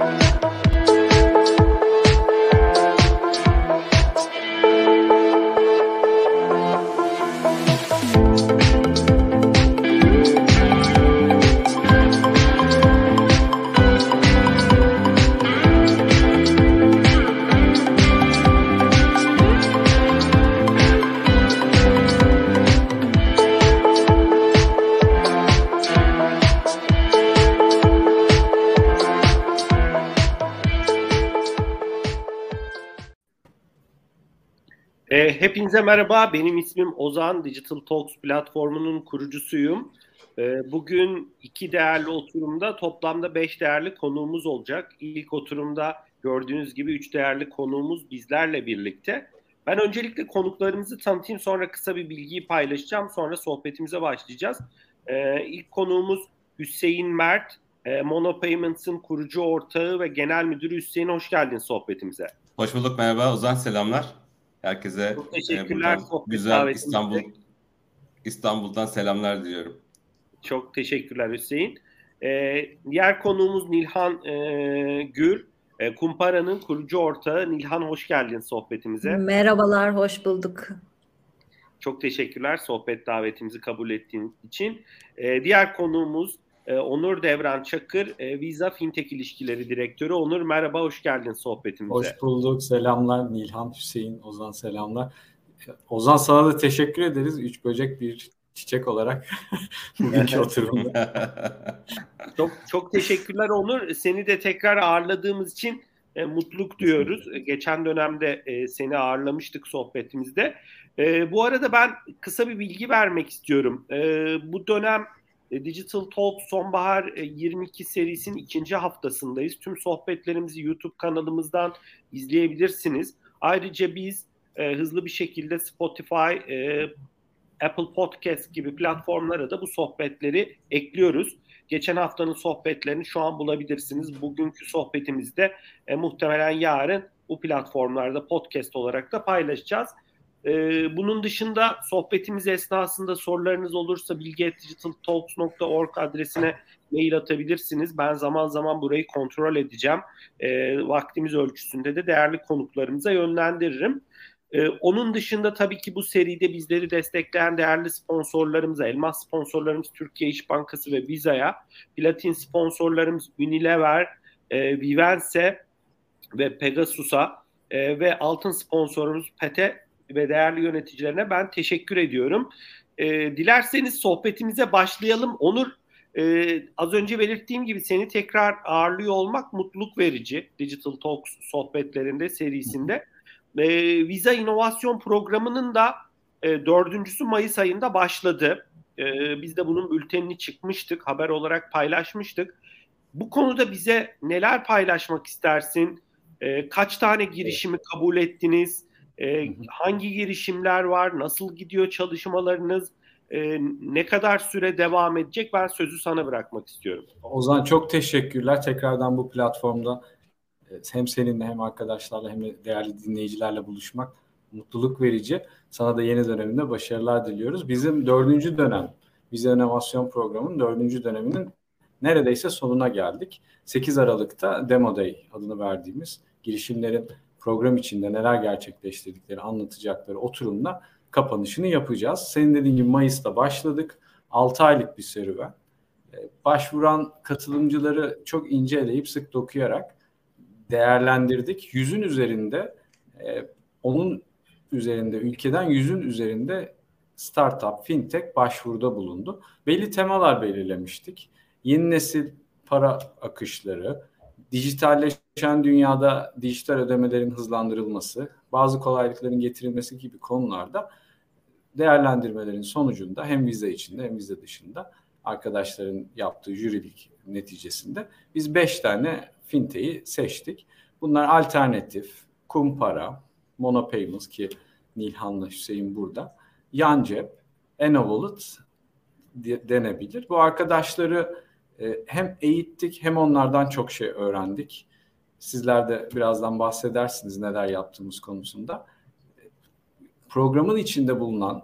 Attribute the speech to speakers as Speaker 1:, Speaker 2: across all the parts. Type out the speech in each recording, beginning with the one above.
Speaker 1: Bye. Hepinize merhaba. Benim ismim Ozan. Digital Talks platformunun kurucusuyum. Ee, bugün iki değerli oturumda toplamda beş değerli konuğumuz olacak. İlk oturumda gördüğünüz gibi üç değerli konuğumuz bizlerle birlikte. Ben öncelikle konuklarımızı tanıtayım sonra kısa bir bilgiyi paylaşacağım. Sonra sohbetimize başlayacağız. Ee, ilk konuğumuz Hüseyin Mert. Ee, Mono Payments'ın kurucu ortağı ve genel müdürü Hüseyin. Hoş geldin sohbetimize.
Speaker 2: Hoş bulduk merhaba Ozan selamlar. Herkese
Speaker 1: Çok teşekkürler.
Speaker 2: E, güzel İstanbul İstanbul'dan selamlar diliyorum.
Speaker 1: Çok teşekkürler Hüseyin. Ee, diğer konuğumuz Nilhan e, Gül. E, Kumpara'nın kurucu ortağı. Nilhan hoş geldin sohbetimize.
Speaker 3: Merhabalar, hoş bulduk.
Speaker 1: Çok teşekkürler sohbet davetimizi kabul ettiğin için. E, diğer konuğumuz e, Onur Devran Çakır, e, Visa Fintech İlişkileri Direktörü. Onur merhaba, hoş geldin sohbetimize.
Speaker 4: Hoş bulduk, selamlar Nilhan, Hüseyin, Ozan selamlar. Ozan sana da teşekkür ederiz. Üç böcek bir çiçek olarak bugünkü oturumda.
Speaker 1: çok çok teşekkürler Onur. Seni de tekrar ağırladığımız için e, mutluluk duyuyoruz. Geçen dönemde e, seni ağırlamıştık sohbetimizde. E, bu arada ben kısa bir bilgi vermek istiyorum. E, bu dönem Digital Talk Sonbahar 22 e, serisinin ikinci haftasındayız. Tüm sohbetlerimizi YouTube kanalımızdan izleyebilirsiniz. Ayrıca biz e, hızlı bir şekilde Spotify, e, Apple Podcast gibi platformlara da bu sohbetleri ekliyoruz. Geçen haftanın sohbetlerini şu an bulabilirsiniz. Bugünkü sohbetimizde e, muhtemelen yarın bu platformlarda podcast olarak da paylaşacağız. Ee, bunun dışında sohbetimiz esnasında sorularınız olursa bilgi.digitaltalks.org adresine mail atabilirsiniz. Ben zaman zaman burayı kontrol edeceğim. Ee, vaktimiz ölçüsünde de değerli konuklarımıza yönlendiririm. Ee, onun dışında tabii ki bu seride bizleri destekleyen değerli sponsorlarımıza, elmas sponsorlarımız Türkiye İş Bankası ve Visa'ya, platin sponsorlarımız Unilever, e, Vivense ve Pegasus'a e, ve altın sponsorumuz Pete ve değerli yöneticilerine ben teşekkür ediyorum. E, dilerseniz sohbetimize başlayalım. Onur e, az önce belirttiğim gibi seni tekrar ağırlıyor olmak mutluluk verici. Digital Talks sohbetlerinde serisinde. E, Visa İnovasyon Programı'nın da e, dördüncüsü Mayıs ayında başladı. E, biz de bunun bültenini çıkmıştık, haber olarak paylaşmıştık. Bu konuda bize neler paylaşmak istersin? E, kaç tane girişimi kabul ettiniz? E, hangi girişimler var? Nasıl gidiyor çalışmalarınız? E, ne kadar süre devam edecek? Ben sözü sana bırakmak istiyorum.
Speaker 4: Ozan çok teşekkürler. Tekrardan bu platformda e, hem seninle hem arkadaşlarla hem de değerli dinleyicilerle buluşmak mutluluk verici. Sana da yeni döneminde başarılar diliyoruz. Bizim dördüncü dönem, Vize İnovasyon Programı'nın dördüncü döneminin neredeyse sonuna geldik. 8 Aralık'ta Demo Day adını verdiğimiz girişimlerin program içinde neler gerçekleştirdikleri anlatacakları oturumda kapanışını yapacağız. Senin dediğin gibi Mayıs'ta başladık. 6 aylık bir serüven. Ee, başvuran katılımcıları çok ince eleyip sık dokuyarak değerlendirdik. Yüzün üzerinde e, onun üzerinde ülkeden yüzün üzerinde startup, fintech başvuruda bulundu. Belli temalar belirlemiştik. Yeni nesil para akışları, dijitalleşen dünyada dijital ödemelerin hızlandırılması, bazı kolaylıkların getirilmesi gibi konularda değerlendirmelerin sonucunda hem vize içinde hem vize dışında arkadaşların yaptığı jürilik neticesinde biz 5 tane fintech'i seçtik. Bunlar alternatif, kumpara, monopayments ki Nilhan'la Hüseyin burada, Yancep, Enovolut denebilir. Bu arkadaşları ee, hem eğittik hem onlardan çok şey öğrendik. Sizler de birazdan bahsedersiniz neler yaptığımız konusunda. Programın içinde bulunan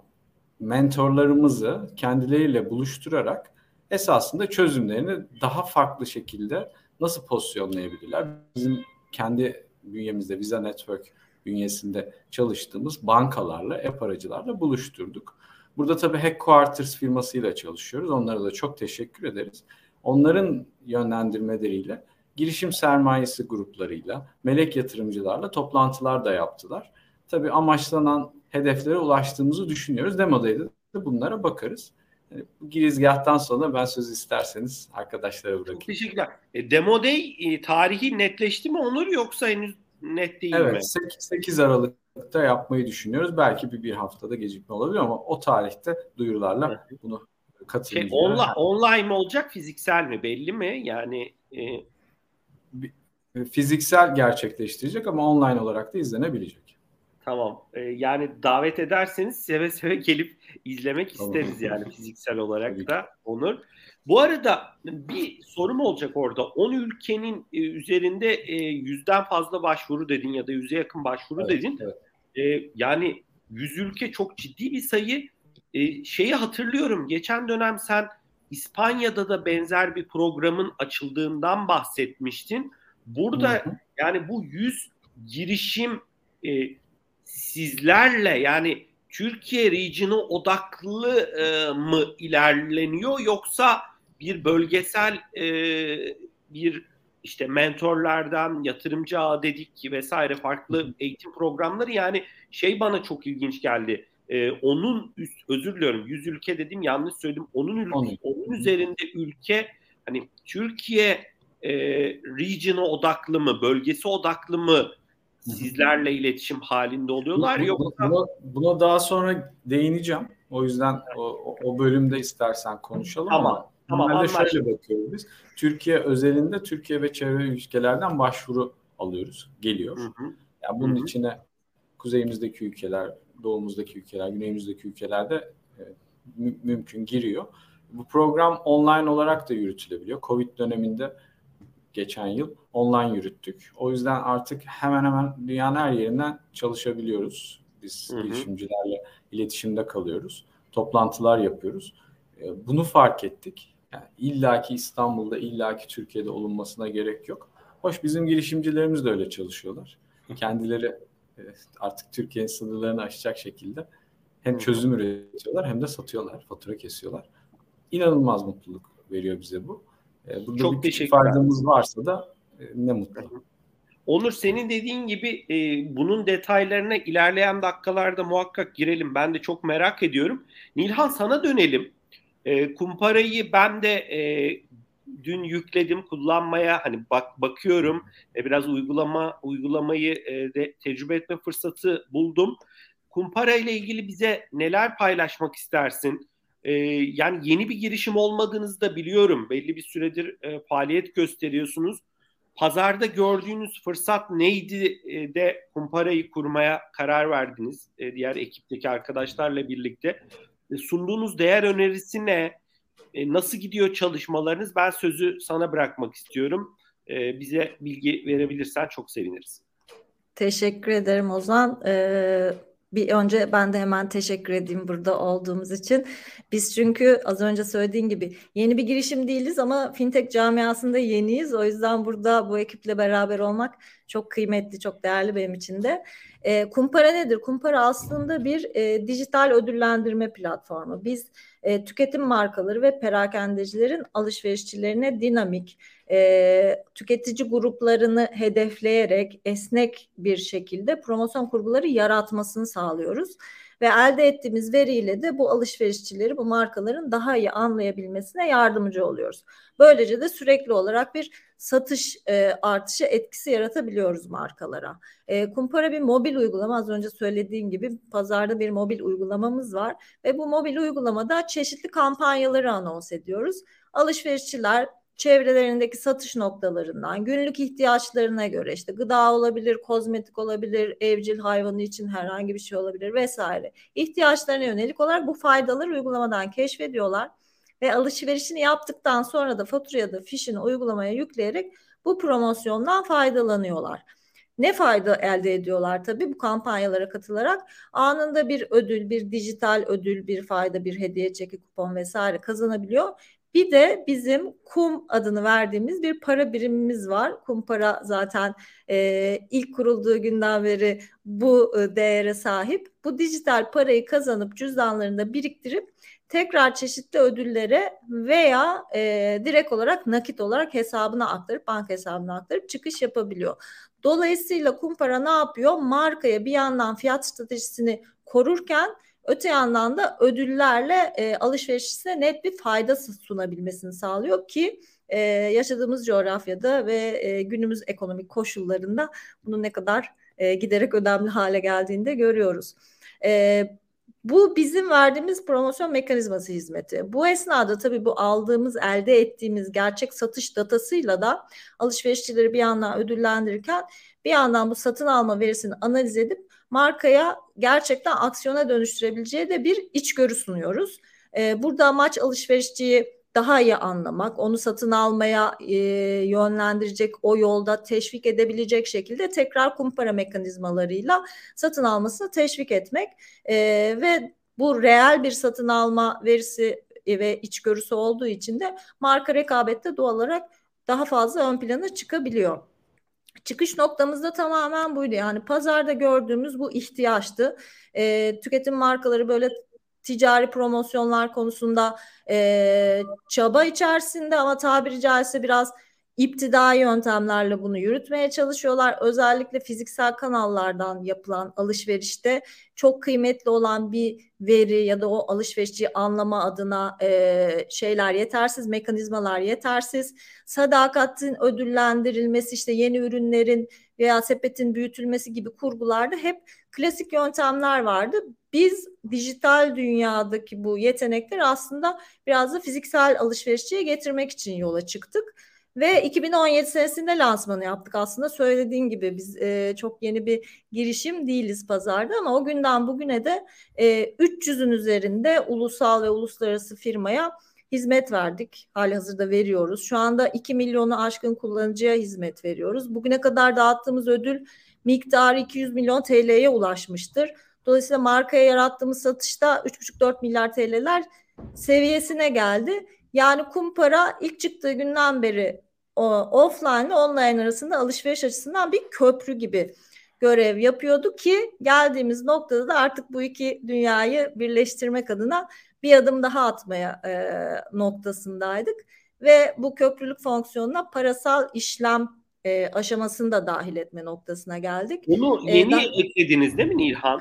Speaker 4: mentorlarımızı kendileriyle buluşturarak esasında çözümlerini daha farklı şekilde nasıl pozisyonlayabilirler? Bizim kendi bünyemizde Visa Network bünyesinde çalıştığımız bankalarla, app aracılarla buluşturduk. Burada tabii Headquarters firmasıyla çalışıyoruz. Onlara da çok teşekkür ederiz. Onların yönlendirmeleriyle girişim sermayesi gruplarıyla, melek yatırımcılarla toplantılar da yaptılar. Tabii amaçlanan hedeflere ulaştığımızı düşünüyoruz. Demo'da da bunlara bakarız. Yani bu girizgahtan sonra ben söz isterseniz arkadaşlara bırakayım.
Speaker 1: Çok teşekkürler. E, Demo Day e, tarihi netleşti mi Onur yoksa henüz net değil
Speaker 4: evet,
Speaker 1: mi?
Speaker 4: Evet 8 Aralık'ta yapmayı düşünüyoruz. Belki bir, bir haftada gecikme olabilir ama o tarihte duyurularla bunu katılacağız.
Speaker 1: Şey, onla, online mi olacak fiziksel mi belli mi? Yani e...
Speaker 4: fiziksel gerçekleştirecek ama online olarak da izlenebilecek.
Speaker 1: Tamam. Ee, yani davet ederseniz seve seve gelip izlemek isteriz tamam. yani fiziksel olarak da Onur. Bu arada bir sorum olacak orada. 10 ülkenin e, üzerinde e, yüzden fazla başvuru dedin ya da yüze yakın başvuru evet, dedin. Evet. E, yani 100 ülke çok ciddi bir sayı. Şeyi hatırlıyorum. Geçen dönem sen İspanya'da da benzer bir programın açıldığından bahsetmiştin. Burada hı hı. yani bu 100 girişim sizlerle yani Türkiye region'u odaklı e, mı ilerleniyor yoksa bir bölgesel e, bir işte mentorlardan yatırımcı ağı dedik ki vesaire farklı eğitim programları yani şey bana çok ilginç geldi. E, onun üst, özür diliyorum 100 ülke dedim yanlış söyledim. Onun ülke, onun, onun üzerinde ülke hani Türkiye e, region'a odaklı mı, bölgesi odaklı mı sizlerle iletişim halinde oluyorlar.
Speaker 4: Yok buna, buna daha sonra değineceğim. O yüzden o, o bölümde istersen konuşalım
Speaker 1: tamam, ama tamam,
Speaker 4: normalde şöyle bakıyoruz biz. Türkiye özelinde Türkiye ve çevre ülkelerden başvuru alıyoruz. Geliyor. Hı hı. Yani bunun hı hı. içine kuzeyimizdeki ülkeler, doğumuzdaki ülkeler, güneyimizdeki ülkelerde e, mü- mümkün giriyor. Bu program online olarak da yürütülebiliyor. Covid döneminde geçen yıl online yürüttük. O yüzden artık hemen hemen dünyanın her yerinden çalışabiliyoruz. Biz hı hı. girişimcilerle iletişimde kalıyoruz. Toplantılar yapıyoruz. Ee, bunu fark ettik. Yani illaki İstanbul'da, illaki Türkiye'de olunmasına gerek yok. Hoş bizim girişimcilerimiz de öyle çalışıyorlar. Kendileri e, artık Türkiye'nin sınırlarını aşacak şekilde hem çözüm üretiyorlar hem de satıyorlar, fatura kesiyorlar. İnanılmaz mutluluk veriyor bize bu. E, burada Çok bir faydamız varsa da e, ne mutlu.
Speaker 1: Onur senin dediğin gibi e, bunun detaylarına ilerleyen dakikalarda muhakkak girelim. Ben de çok merak ediyorum. Nilhan sana dönelim. E, kumparayı ben de e, dün yükledim kullanmaya hani bak bakıyorum e, biraz uygulama uygulamayı e, de tecrübe etme fırsatı buldum. Kumpara ile ilgili bize neler paylaşmak istersin? e, yani yeni bir girişim olmadığınızı da biliyorum. Belli bir süredir e, faaliyet gösteriyorsunuz. Pazarda gördüğünüz fırsat neydi e, de kumparayı kurmaya karar verdiniz e, diğer ekipteki arkadaşlarla birlikte. E, sunduğunuz değer önerisi ne? E, nasıl gidiyor çalışmalarınız? Ben sözü sana bırakmak istiyorum. E, bize bilgi verebilirsen çok seviniriz.
Speaker 3: Teşekkür ederim Ozan. Ee, bir önce ben de hemen teşekkür edeyim burada olduğumuz için. Biz çünkü az önce söylediğin gibi yeni bir girişim değiliz ama fintech camiasında yeniyiz. O yüzden burada bu ekiple beraber olmak çok kıymetli, çok değerli benim için de. E, Kumpara nedir? Kumpara aslında bir e, dijital ödüllendirme platformu. Biz e, tüketim markaları ve perakendecilerin alışverişçilerine dinamik, e, tüketici gruplarını hedefleyerek esnek bir şekilde promosyon kurguları yaratmasını sağlıyoruz. Ve elde ettiğimiz veriyle de bu alışverişçileri, bu markaların daha iyi anlayabilmesine yardımcı oluyoruz. Böylece de sürekli olarak bir satış e, artışı etkisi yaratabiliyoruz markalara. E, Kumpara bir mobil uygulama az önce söylediğim gibi pazarda bir mobil uygulamamız var ve bu mobil uygulamada çeşitli kampanyaları anons ediyoruz. Alışverişçiler çevrelerindeki satış noktalarından günlük ihtiyaçlarına göre işte gıda olabilir, kozmetik olabilir, evcil hayvanı için herhangi bir şey olabilir vesaire. İhtiyaçlarına yönelik olarak bu faydaları uygulamadan keşfediyorlar ve alışverişini yaptıktan sonra da fatura ya da fişini uygulamaya yükleyerek bu promosyondan faydalanıyorlar. Ne fayda elde ediyorlar tabii bu kampanyalara katılarak? Anında bir ödül, bir dijital ödül, bir fayda, bir hediye çeki, kupon vesaire kazanabiliyor Bir de bizim kum adını verdiğimiz bir para birimimiz var. Kum para zaten e, ilk kurulduğu günden beri bu e, değere sahip. Bu dijital parayı kazanıp cüzdanlarında biriktirip tekrar çeşitli ödüllere veya e, direkt olarak nakit olarak hesabına aktarıp banka hesabına aktarıp çıkış yapabiliyor. Dolayısıyla kumpara ne yapıyor? Markaya bir yandan fiyat stratejisini korurken öte yandan da ödüllerle e, alışverişine net bir fayda sunabilmesini sağlıyor ki e, yaşadığımız coğrafyada ve e, günümüz ekonomik koşullarında bunun ne kadar e, giderek önemli hale geldiğini de görüyoruz. E, bu bizim verdiğimiz promosyon mekanizması hizmeti. Bu esnada tabii bu aldığımız, elde ettiğimiz gerçek satış datasıyla da alışverişçileri bir yandan ödüllendirirken bir yandan bu satın alma verisini analiz edip markaya gerçekten aksiyona dönüştürebileceği de bir içgörü sunuyoruz. Ee, burada amaç alışverişçiyi daha iyi anlamak, onu satın almaya e, yönlendirecek, o yolda teşvik edebilecek şekilde tekrar kumpara mekanizmalarıyla satın almasını teşvik etmek e, ve bu reel bir satın alma verisi ve içgörüsü olduğu için de marka rekabette doğal olarak daha fazla ön plana çıkabiliyor. Çıkış noktamız da tamamen buydu. Yani pazarda gördüğümüz bu ihtiyaçtı. E, tüketim markaları böyle ticari promosyonlar konusunda e, çaba içerisinde ama tabiri caizse biraz iptidai yöntemlerle bunu yürütmeye çalışıyorlar. Özellikle fiziksel kanallardan yapılan alışverişte çok kıymetli olan bir veri ya da o alışverişçi anlama adına e, şeyler yetersiz, mekanizmalar yetersiz. Sadakatin ödüllendirilmesi işte yeni ürünlerin veya sepetin büyütülmesi gibi kurgularda hep klasik yöntemler vardı. Biz dijital dünyadaki bu yetenekleri aslında biraz da fiziksel alışverişçiye getirmek için yola çıktık. Ve 2017 senesinde lansmanı yaptık aslında söylediğin gibi biz e, çok yeni bir girişim değiliz pazarda ama o günden bugüne de e, 300'ün üzerinde ulusal ve uluslararası firmaya hizmet verdik. Hali hazırda veriyoruz. Şu anda 2 milyonu aşkın kullanıcıya hizmet veriyoruz. Bugüne kadar dağıttığımız ödül miktarı 200 milyon TL'ye ulaşmıştır. Dolayısıyla markaya yarattığımız satışta 3,5-4 milyar TL'ler seviyesine geldi. Yani kumpara ilk çıktığı günden beri offline ile online arasında alışveriş açısından bir köprü gibi görev yapıyordu ki geldiğimiz noktada da artık bu iki dünyayı birleştirmek adına bir adım daha atmaya e, noktasındaydık ve bu köprülük fonksiyonuna parasal işlem e, aşamasını da dahil etme noktasına geldik.
Speaker 1: Bunu yeni ee, eklediniz değil mi Nilhan?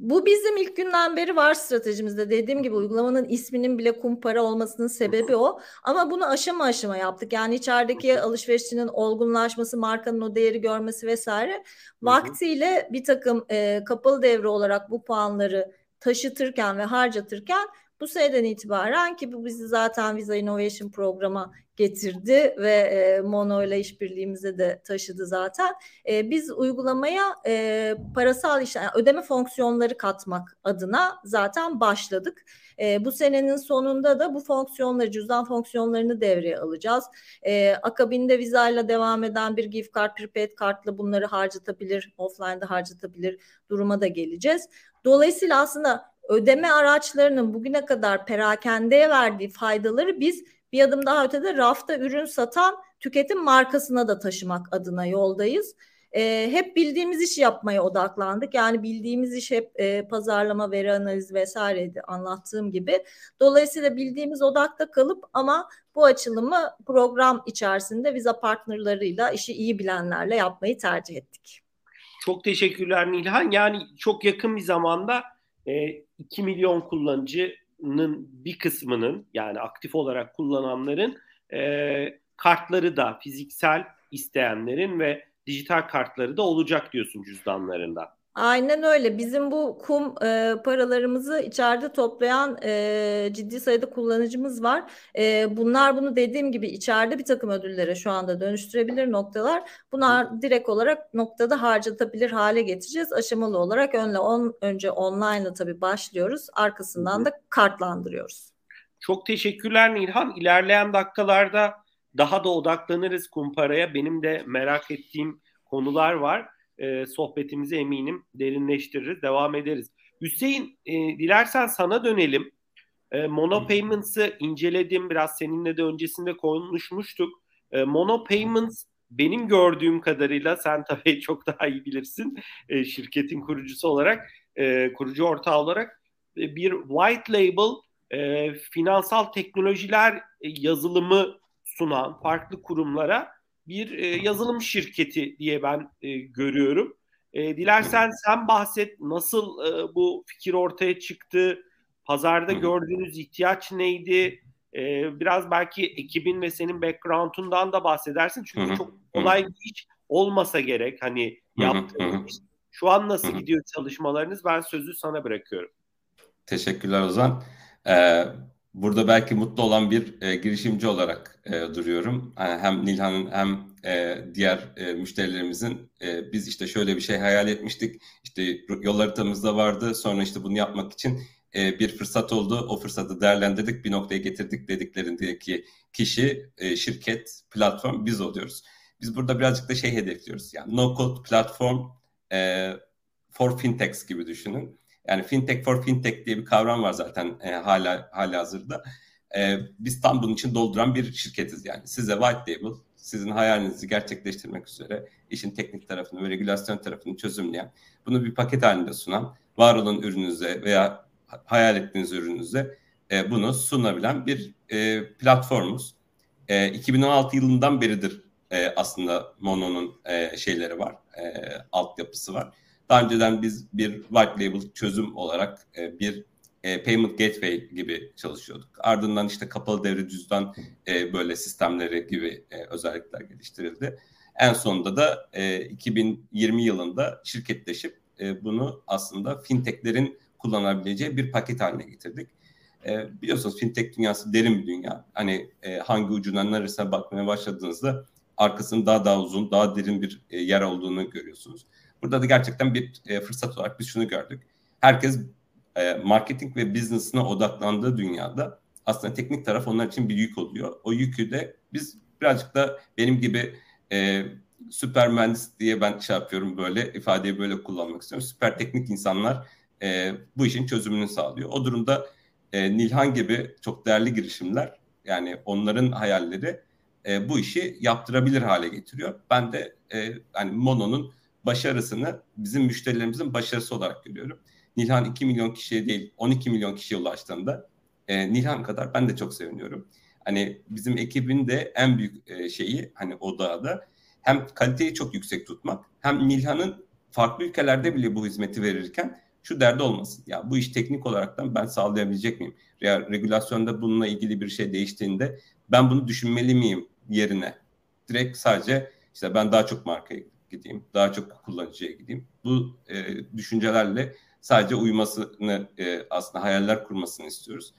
Speaker 3: Bu bizim ilk günden beri var stratejimizde. Dediğim gibi uygulamanın isminin bile kumpara olmasının sebebi o. Ama bunu aşama aşama yaptık. Yani içerideki alışverişçinin olgunlaşması, markanın o değeri görmesi vesaire. Vaktiyle bir takım e, kapalı devre olarak bu puanları taşıtırken ve harcatırken bu seneden itibaren ki bu bizi zaten Visa Innovation programa getirdi ve e, Mono ile işbirliğimize de taşıdı zaten. E, biz uygulamaya e, parasal işlem, yani ödeme fonksiyonları katmak adına zaten başladık. E, bu senenin sonunda da bu fonksiyonları, cüzdan fonksiyonlarını devreye alacağız. E, akabinde Visa ile devam eden bir gift card, prepaid kartla bunları harcatabilir, offline'da harcatabilir duruma da geleceğiz. Dolayısıyla aslında ödeme araçlarının bugüne kadar perakendeye verdiği faydaları biz bir adım daha ötede rafta ürün satan tüketim markasına da taşımak adına yoldayız. E, hep bildiğimiz işi yapmaya odaklandık. Yani bildiğimiz iş hep e, pazarlama, veri analizi vesaireydi anlattığım gibi. Dolayısıyla bildiğimiz odakta kalıp ama bu açılımı program içerisinde Visa partnerlarıyla işi iyi bilenlerle yapmayı tercih ettik.
Speaker 1: Çok teşekkürler Nilhan. Yani çok yakın bir zamanda e, 2 milyon kullanıcının bir kısmının yani aktif olarak kullananların e, kartları da fiziksel isteyenlerin ve dijital kartları da olacak diyorsun cüzdanlarında.
Speaker 3: Aynen öyle. Bizim bu kum e, paralarımızı içeride toplayan e, ciddi sayıda kullanıcımız var. E, bunlar bunu dediğim gibi içeride bir takım ödüllere şu anda dönüştürebilir noktalar. Bunlar direkt olarak noktada harcatabilir hale getireceğiz. Aşamalı olarak önle on, önce online'la tabii başlıyoruz. Arkasından da kartlandırıyoruz.
Speaker 1: Çok teşekkürler Nilhan. İlerleyen dakikalarda daha da odaklanırız kumparaya. Benim de merak ettiğim konular var e, sohbetimizi eminim derinleştiririz, devam ederiz. Hüseyin, e, dilersen sana dönelim. E, Mono Payments'ı inceledim. Biraz seninle de öncesinde konuşmuştuk. E, Mono Payments benim gördüğüm kadarıyla sen tabii çok daha iyi bilirsin e, şirketin kurucusu olarak, e, kurucu ortağı olarak e, bir white label e, finansal teknolojiler e, yazılımı sunan farklı kurumlara bir e, yazılım şirketi diye ben e, görüyorum. E, dilersen sen bahset nasıl e, bu fikir ortaya çıktı, pazarda gördüğünüz ihtiyaç neydi? E, biraz belki ekibin ve senin background'undan da bahsedersin çünkü çok kolay bir iş olmasa gerek hani yaptığınız iş. Şu an nasıl gidiyor çalışmalarınız? Ben sözü sana bırakıyorum.
Speaker 2: Teşekkürler Ozan. Ee, burada belki mutlu olan bir e, girişimci olarak e, duruyorum. Yani hem Nilhan'ın hem e, diğer e, müşterilerimizin e, biz işte şöyle bir şey hayal etmiştik. İşte yol haritamızda vardı. Sonra işte bunu yapmak için e, bir fırsat oldu. O fırsatı değerlendirdik, bir noktaya getirdik dediklerindeki kişi, e, şirket, platform biz oluyoruz. Biz burada birazcık da şey hedefliyoruz. Yani no code platform e, for fintechs gibi düşünün. Yani fintech for fintech diye bir kavram var zaten e, hala hala hazırda. E, biz tam bunun için dolduran bir şirketiz yani. Size white label, sizin hayalinizi gerçekleştirmek üzere işin teknik tarafını ve regülasyon tarafını çözümleyen, bunu bir paket halinde sunan, var olan ürününüze veya hayal ettiğiniz ürününüze e, bunu sunabilen bir e, platformumuz. E, 2016 yılından beridir e, aslında Mono'nun e, şeyleri var, e, altyapısı var. Daha önceden biz bir white label çözüm olarak e, bir e, payment gateway gibi çalışıyorduk. Ardından işte kapalı devre cüzdan e, böyle sistemleri gibi e, özellikler geliştirildi. En sonunda da e, 2020 yılında şirketleşip e, bunu aslında fintechlerin kullanabileceği bir paket haline getirdik. E, biliyorsunuz fintech dünyası derin bir dünya. Hani e, hangi ucundan neresine bakmaya başladığınızda arkasının daha daha uzun, daha derin bir e, yer olduğunu görüyorsunuz. Burada da gerçekten bir e, fırsat olarak biz şunu gördük. Herkes e, marketing ve business'ına odaklandığı dünyada aslında teknik taraf onlar için bir yük oluyor. O yükü de biz birazcık da benim gibi e, süper mühendis diye ben şey yapıyorum böyle ifadeyi böyle kullanmak istiyorum. Süper teknik insanlar e, bu işin çözümünü sağlıyor. O durumda e, Nilhan gibi çok değerli girişimler yani onların hayalleri e, bu işi yaptırabilir hale getiriyor. Ben de e, hani Mono'nun başarısını bizim müşterilerimizin başarısı olarak görüyorum. Nilhan 2 milyon kişiye değil 12 milyon kişiye ulaştığında e, Nilhan kadar ben de çok seviniyorum. Hani bizim ekibin de en büyük e, şeyi hani odağı da hem kaliteyi çok yüksek tutmak hem Nilhan'ın farklı ülkelerde bile bu hizmeti verirken şu derdi olmasın. Ya bu iş teknik olaraktan ben sağlayabilecek miyim? Ya regülasyonda bununla ilgili bir şey değiştiğinde ben bunu düşünmeli miyim yerine? Direkt sadece işte ben daha çok markaya gideyim, daha çok kullanıcıya gideyim. Bu e, düşüncelerle sadece uymasını e, aslında hayaller kurmasını istiyoruz.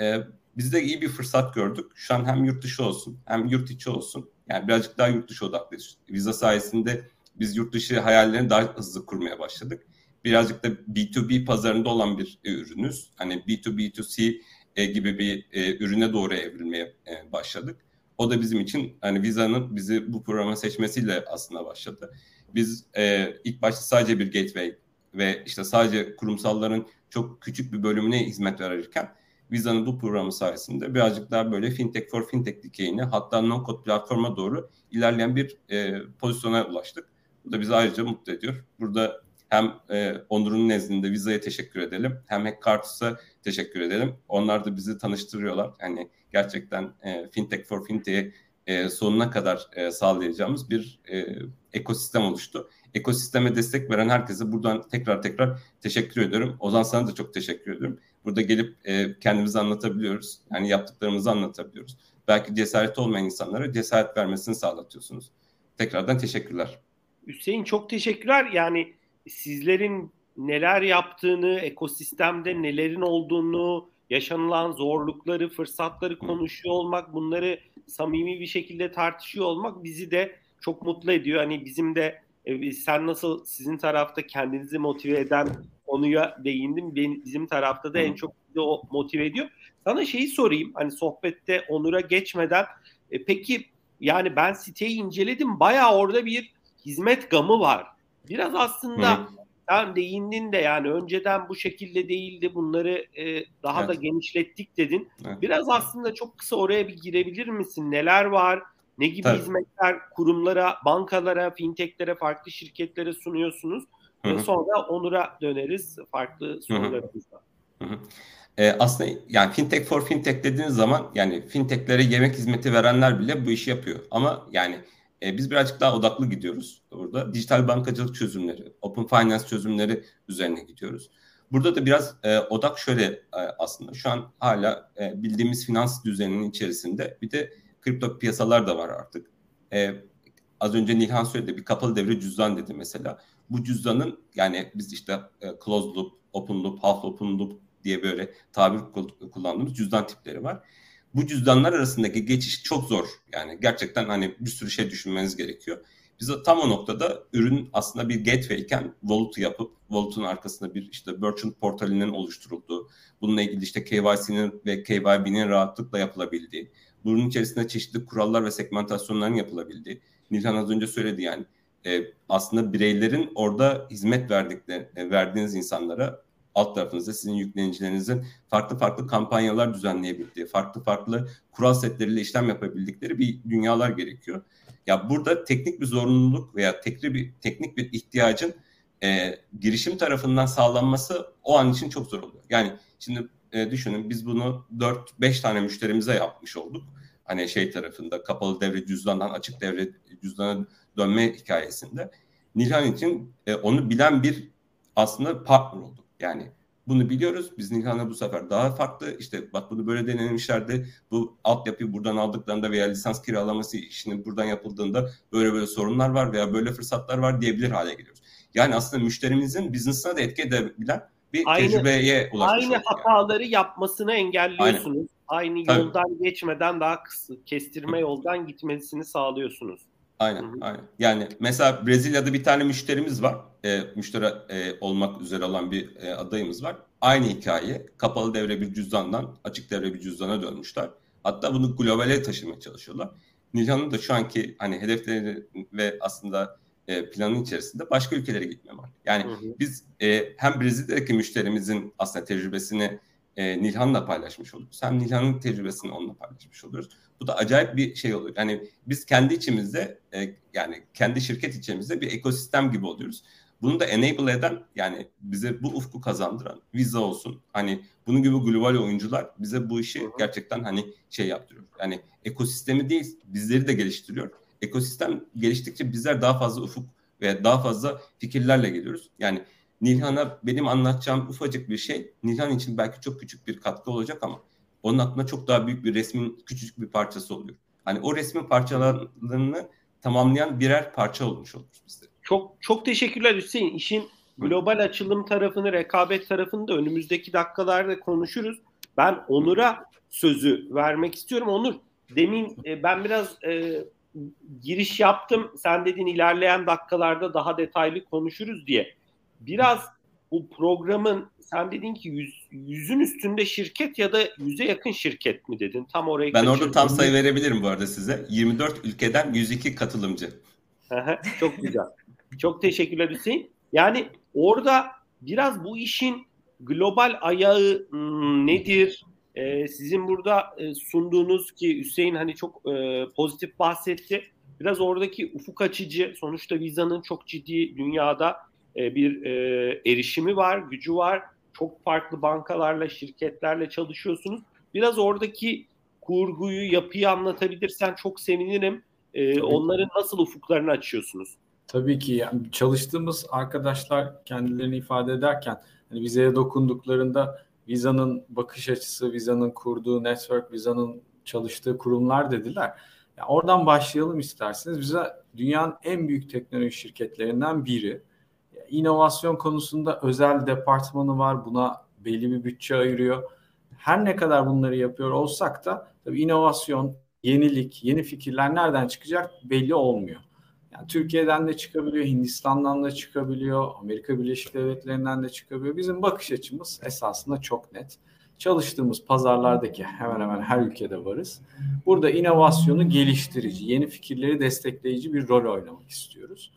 Speaker 2: E, biz de iyi bir fırsat gördük. Şu an hem yurt dışı olsun hem yurt içi olsun. Yani birazcık daha yurt dışı odaklıyız. Viza sayesinde biz yurt dışı hayallerini daha hızlı kurmaya başladık. Birazcık da B2B pazarında olan bir e, ürünüz. Hani B2B2C e, gibi bir e, ürüne doğru evrilmeye e, başladık. O da bizim için hani Visa'nın bizi bu programa seçmesiyle aslında başladı. Biz e, ilk başta sadece bir gateway ve işte sadece kurumsalların çok küçük bir bölümüne hizmet verirken Visa'nın bu programı sayesinde birazcık daha böyle fintech for fintech dikeyine hatta no-code platforma doğru ilerleyen bir e, pozisyona ulaştık. Bu da bizi ayrıca mutlu ediyor. Burada hem e, Onur'un nezdinde Visa'ya teşekkür edelim hem Hackcartus'a teşekkür edelim. Onlar da bizi tanıştırıyorlar. Yani gerçekten e, fintech for fintech'i e, sonuna kadar e, sağlayacağımız bir e, ekosistem oluştu. Ekosisteme destek veren herkese buradan tekrar tekrar teşekkür ediyorum. Ozan sana da çok teşekkür ediyorum. Burada gelip e, kendimizi anlatabiliyoruz. Yani yaptıklarımızı anlatabiliyoruz. Belki cesaret olmayan insanlara cesaret vermesini sağlatıyorsunuz. Tekrardan teşekkürler.
Speaker 1: Hüseyin çok teşekkürler. Yani sizlerin neler yaptığını, ekosistemde nelerin olduğunu, yaşanılan zorlukları, fırsatları konuşuyor olmak, bunları samimi bir şekilde tartışıyor olmak bizi de çok mutlu ediyor. Hani bizim de e, sen nasıl sizin tarafta kendinizi motive eden konuya değindim. Benim, bizim tarafta da en çok bizi o motive ediyor. Sana şeyi sorayım. Hani sohbette Onur'a geçmeden e, peki yani ben siteyi inceledim. Bayağı orada bir hizmet gamı var. Biraz aslında Hı. sen değindin de yani önceden bu şekilde değildi bunları e, daha evet. da genişlettik dedin. Evet. Biraz aslında çok kısa oraya bir girebilir misin? Neler var? Ne gibi Tabii. hizmetler kurumlara, bankalara, fintechlere, farklı şirketlere sunuyorsunuz? Hı-hı. Sonra Onur'a döneriz farklı sorularımızda.
Speaker 2: Ee, aslında yani fintech for fintech dediğiniz zaman yani fintechlere yemek hizmeti verenler bile bu işi yapıyor. Ama yani e, biz birazcık daha odaklı gidiyoruz burada. Dijital bankacılık çözümleri, open finance çözümleri üzerine gidiyoruz. Burada da biraz e, odak şöyle e, aslında. Şu an hala e, bildiğimiz finans düzeninin içerisinde bir de kripto piyasalar da var artık. E, az önce Nilhan söyledi bir kapalı devre cüzdan dedi mesela. Bu cüzdanın yani biz işte e, closed loop, open loop, half open loop diye böyle tabir kullandığımız cüzdan tipleri var. Bu cüzdanlar arasındaki geçiş çok zor. Yani gerçekten hani bir sürü şey düşünmeniz gerekiyor. Biz de tam o noktada ürün aslında bir gateway iken wallet yapıp wallet'ın arkasında bir işte merchant portalinin oluşturulduğu, bununla ilgili işte KYC'nin ve KYB'nin rahatlıkla yapılabildiği, bunun içerisinde çeşitli kurallar ve segmentasyonların yapılabildiği. Nilhan az önce söyledi yani e, aslında bireylerin orada hizmet verdikleri, e, verdiğiniz insanlara alt tarafınızda sizin yüklenicilerinizin farklı farklı kampanyalar düzenleyebildiği, farklı farklı kural setleriyle işlem yapabildikleri bir dünyalar gerekiyor. Ya burada teknik bir zorunluluk veya teknik bir teknik bir ihtiyacın e, girişim tarafından sağlanması o an için çok zor oluyor. Yani şimdi e, düşünün biz bunu 4-5 tane müşterimize yapmış olduk. Hani şey tarafında kapalı devre cüzdandan açık devre cüzdana dönme hikayesinde. Nilhan için e, onu bilen bir aslında partner olduk. Yani bunu biliyoruz. Biz Nilhan'la bu sefer daha farklı işte bak bunu böyle denemişlerdi. Bu altyapıyı buradan aldıklarında veya lisans kiralaması işini buradan yapıldığında böyle böyle sorunlar var veya böyle fırsatlar var diyebilir hale geliyoruz. Yani aslında müşterimizin business'ına da etki edebilen bir aynı, tecrübeye ulaşmış
Speaker 1: Aynı hataları yani. yapmasını engelliyorsunuz. Aynen. Aynı Tabii. yoldan geçmeden daha kısa kestirme yoldan gitmesini sağlıyorsunuz.
Speaker 2: Aynen, Hı-hı. aynen. Yani mesela Brezilya'da bir tane müşterimiz var. E, müşteri e, olmak üzere olan bir e, adayımız var. Aynı hikaye. Kapalı devre bir cüzdandan açık devre bir cüzdana dönmüşler. Hatta bunu globale taşımaya çalışıyorlar. Nilhan'ın da şu anki hani hedefleri ve aslında e, planın içerisinde başka ülkelere gitme var. Yani hı hı. biz e, hem Brezilya'daki müşterimizin aslında tecrübesini e, Nilhan'la paylaşmış oluruz. Hem Nilhan'ın tecrübesini onunla paylaşmış oluruz. Bu da acayip bir şey oluyor. Yani biz kendi içimizde e, yani kendi şirket içimizde bir ekosistem gibi oluyoruz. Bunu da enable eden yani bize bu ufku kazandıran Visa olsun. Hani bunun gibi global oyuncular bize bu işi gerçekten hani şey yaptırıyor. Yani ekosistemi değil bizleri de geliştiriyor. Ekosistem geliştikçe bizler daha fazla ufuk ve daha fazla fikirlerle geliyoruz. Yani Nilhan'a benim anlatacağım ufacık bir şey Nilhan için belki çok küçük bir katkı olacak ama onun aklına çok daha büyük bir resmin küçücük bir parçası oluyor. Hani o resmin parçalarını tamamlayan birer parça olmuş oluruz bizde.
Speaker 1: Çok çok teşekkürler Hüseyin. İşin global açılım tarafını, rekabet tarafını da önümüzdeki dakikalarda konuşuruz. Ben Onur'a sözü vermek istiyorum. Onur, demin e, ben biraz e, giriş yaptım. Sen dedin ilerleyen dakikalarda daha detaylı konuşuruz diye. Biraz bu programın sen dedin ki yüz, yüzün üstünde şirket ya da yüze yakın şirket mi dedin? Tam orayı
Speaker 2: Ben orada tam sayı verebilirim bu arada size. 24 ülkeden 102 katılımcı.
Speaker 1: Çok güzel. Çok teşekkürler Hüseyin. Yani orada biraz bu işin global ayağı hmm, nedir? Ee, sizin burada e, sunduğunuz ki Hüseyin hani çok e, pozitif bahsetti. Biraz oradaki ufuk açıcı sonuçta Visa'nın çok ciddi dünyada e, bir e, erişimi var, gücü var. Çok farklı bankalarla, şirketlerle çalışıyorsunuz. Biraz oradaki kurguyu, yapıyı anlatabilirsen çok sevinirim. E, onların nasıl ufuklarını açıyorsunuz?
Speaker 4: Tabii ki yani çalıştığımız arkadaşlar kendilerini ifade ederken hani vizeye dokunduklarında Visa'nın bakış açısı, Visa'nın kurduğu network, Visa'nın çalıştığı kurumlar dediler. Yani oradan başlayalım isterseniz. Visa dünyanın en büyük teknoloji şirketlerinden biri. İnovasyon konusunda özel departmanı var. Buna belli bir bütçe ayırıyor. Her ne kadar bunları yapıyor olsak da tabii inovasyon, yenilik, yeni fikirler nereden çıkacak belli olmuyor. Yani Türkiye'den de çıkabiliyor, Hindistan'dan da çıkabiliyor, Amerika Birleşik Devletleri'nden de çıkabiliyor. Bizim bakış açımız esasında çok net. Çalıştığımız pazarlardaki hemen hemen her ülkede varız. Burada inovasyonu geliştirici, yeni fikirleri destekleyici bir rol oynamak istiyoruz.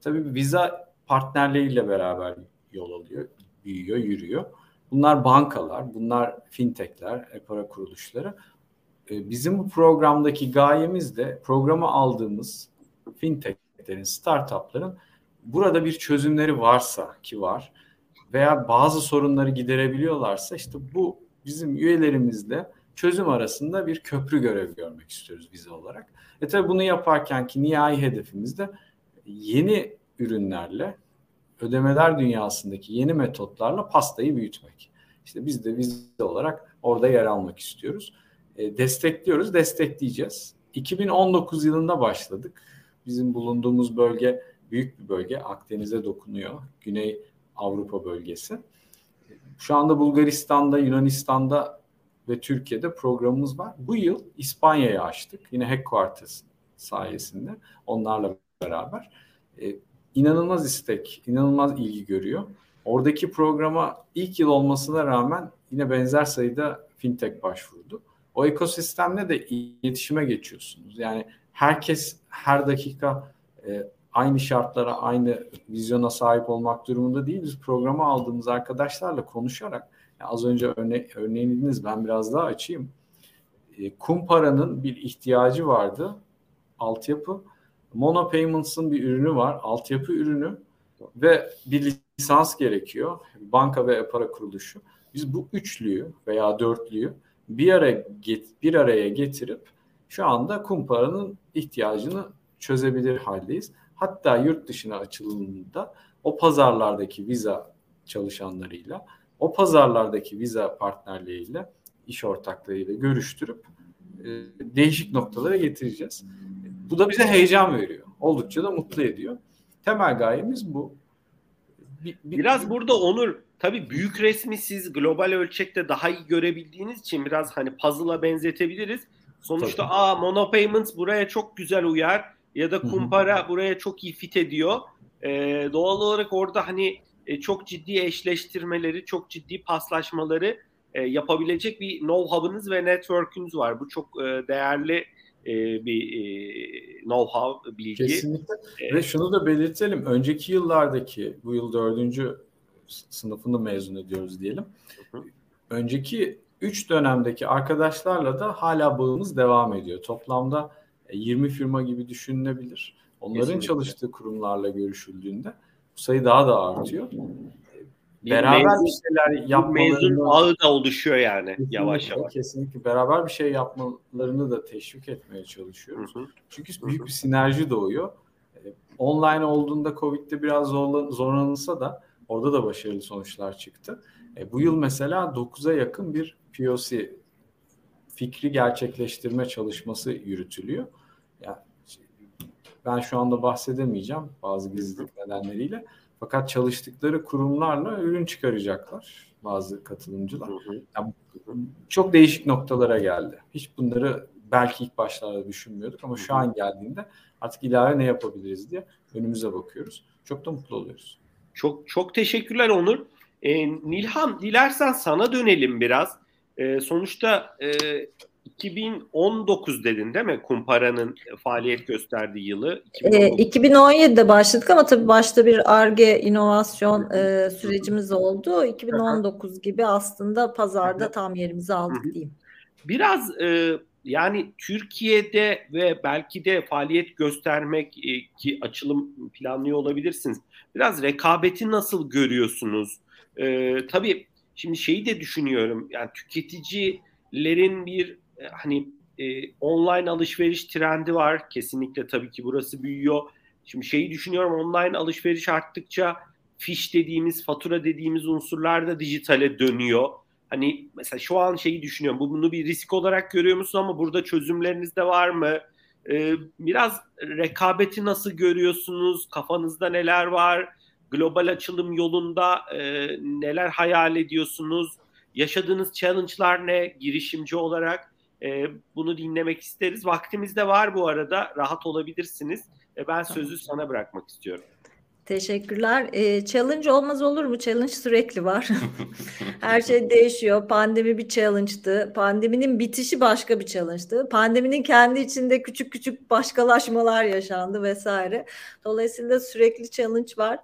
Speaker 4: Tabii Visa partnerleriyle beraber yol alıyor, büyüyor, yürüyor. Bunlar bankalar, bunlar fintechler, e-para kuruluşları. E, bizim bu programdaki gayemiz de programa aldığımız fintechlerin, startupların burada bir çözümleri varsa ki var veya bazı sorunları giderebiliyorlarsa işte bu bizim üyelerimizle çözüm arasında bir köprü görevi görmek istiyoruz vize olarak. E tabi bunu yaparken ki nihai hedefimiz de yeni ürünlerle ödemeler dünyasındaki yeni metotlarla pastayı büyütmek. İşte biz de vize olarak orada yer almak istiyoruz. E, destekliyoruz, destekleyeceğiz. 2019 yılında başladık. Bizim bulunduğumuz bölge büyük bir bölge. Akdeniz'e dokunuyor. Güney Avrupa bölgesi. Şu anda Bulgaristan'da, Yunanistan'da ve Türkiye'de programımız var. Bu yıl İspanya'yı açtık. Yine Headquarters sayesinde onlarla beraber. Ee, inanılmaz istek, inanılmaz ilgi görüyor. Oradaki programa ilk yıl olmasına rağmen yine benzer sayıda fintech başvurdu. O ekosistemle de iletişime geçiyorsunuz. Yani herkes her dakika e, aynı şartlara, aynı vizyona sahip olmak durumunda değil. Biz programa aldığımız arkadaşlarla konuşarak, yani az önce örne örneğiniz ben biraz daha açayım. E, Kumpara'nın bir ihtiyacı vardı. Altyapı. Mono Payments'ın bir ürünü var. Altyapı ürünü ve bir lisans gerekiyor. Banka ve para kuruluşu. Biz bu üçlüyü veya dörtlüyü bir araya get, bir araya getirip şu anda Kumpara'nın ihtiyacını çözebilir haldeyiz. Hatta yurt dışına açılımında o pazarlardaki viza çalışanlarıyla, o pazarlardaki viza partnerleriyle, iş ortaklığıyla görüştürüp e, değişik noktalara getireceğiz. Bu da bize heyecan veriyor. Oldukça da mutlu ediyor. Temel gayemiz bu.
Speaker 1: Bir, bir, biraz burada Onur tabii büyük resmi siz global ölçekte daha iyi görebildiğiniz için biraz hani puzzle'a benzetebiliriz. Sonuçta tabii. aa monopayments buraya çok güzel uyar ya da kumpara buraya çok iyi fit ediyor. E, doğal olarak orada hani e, çok ciddi eşleştirmeleri, çok ciddi paslaşmaları e, yapabilecek bir know-how'ınız ve network'ünüz var. Bu çok e, değerli e, bir e, know-how, bilgi.
Speaker 4: Kesinlikle. E, ve şunu da belirtelim. Önceki yıllardaki, bu yıl dördüncü sınıfını mezun ediyoruz diyelim. Hı hı. Önceki üç dönemdeki arkadaşlarla da hala bağımız devam ediyor. Toplamda 20 firma gibi düşünülebilir. Onların Kesinlikle. çalıştığı kurumlarla görüşüldüğünde bu sayı daha da artıyor.
Speaker 1: Beraber mezun, bir şeyler yapmalarını mezun ağı da oluşuyor yani kesinlikle, yavaş yavaş.
Speaker 4: Kesinlikle beraber bir şey yapmalarını da teşvik etmeye çalışıyoruz. Hı hı. Çünkü büyük bir sinerji doğuyor. Online olduğunda Covid'de biraz zorlan, zorlanılsa da orada da başarılı sonuçlar çıktı. E, bu yıl mesela 9'a yakın bir POC fikri gerçekleştirme çalışması yürütülüyor. Yani ben şu anda bahsedemeyeceğim bazı gizlilik nedenleriyle. Fakat çalıştıkları kurumlarla ürün çıkaracaklar bazı katılımcılar. Yani çok değişik noktalara geldi. Hiç bunları belki ilk başlarda düşünmüyorduk ama şu an geldiğinde artık ilave ne yapabiliriz diye önümüze bakıyoruz. Çok da mutlu oluyoruz.
Speaker 1: Çok çok teşekkürler Onur. Ee, Nilhan dilersen sana dönelim biraz. Ee, sonuçta e, 2019 dedin değil mi? Kumpara'nın faaliyet gösterdiği yılı.
Speaker 3: 2019. E, 2017'de başladık ama tabii başta bir ARGE inovasyon e, sürecimiz oldu. 2019 gibi aslında pazarda tam yerimizi aldık diyeyim.
Speaker 1: Biraz e, yani Türkiye'de ve belki de faaliyet göstermek e, ki açılım planlıyor olabilirsiniz. Biraz rekabeti nasıl görüyorsunuz? E, tabii şimdi şeyi de düşünüyorum. Yani tüketicilerin bir e, hani e, online alışveriş trendi var. Kesinlikle tabii ki burası büyüyor. Şimdi şeyi düşünüyorum online alışveriş arttıkça fiş dediğimiz, fatura dediğimiz unsurlar da dijitale dönüyor. Hani mesela şu an şeyi düşünüyorum. Bunu bir risk olarak görüyor musun ama burada çözümleriniz de var mı? Ee, biraz rekabeti nasıl görüyorsunuz? Kafanızda neler var? Global açılım yolunda e, neler hayal ediyorsunuz? Yaşadığınız challenge'lar ne girişimci olarak? E, bunu dinlemek isteriz. Vaktimiz de var bu arada. Rahat olabilirsiniz. E, ben sözü sana bırakmak istiyorum.
Speaker 3: Teşekkürler. Ee, challenge olmaz olur mu? Challenge sürekli var. Her şey değişiyor. Pandemi bir challenge'tı. Pandeminin bitişi başka bir challenge'tı. Pandeminin kendi içinde küçük küçük başkalaşmalar yaşandı vesaire. Dolayısıyla sürekli challenge var.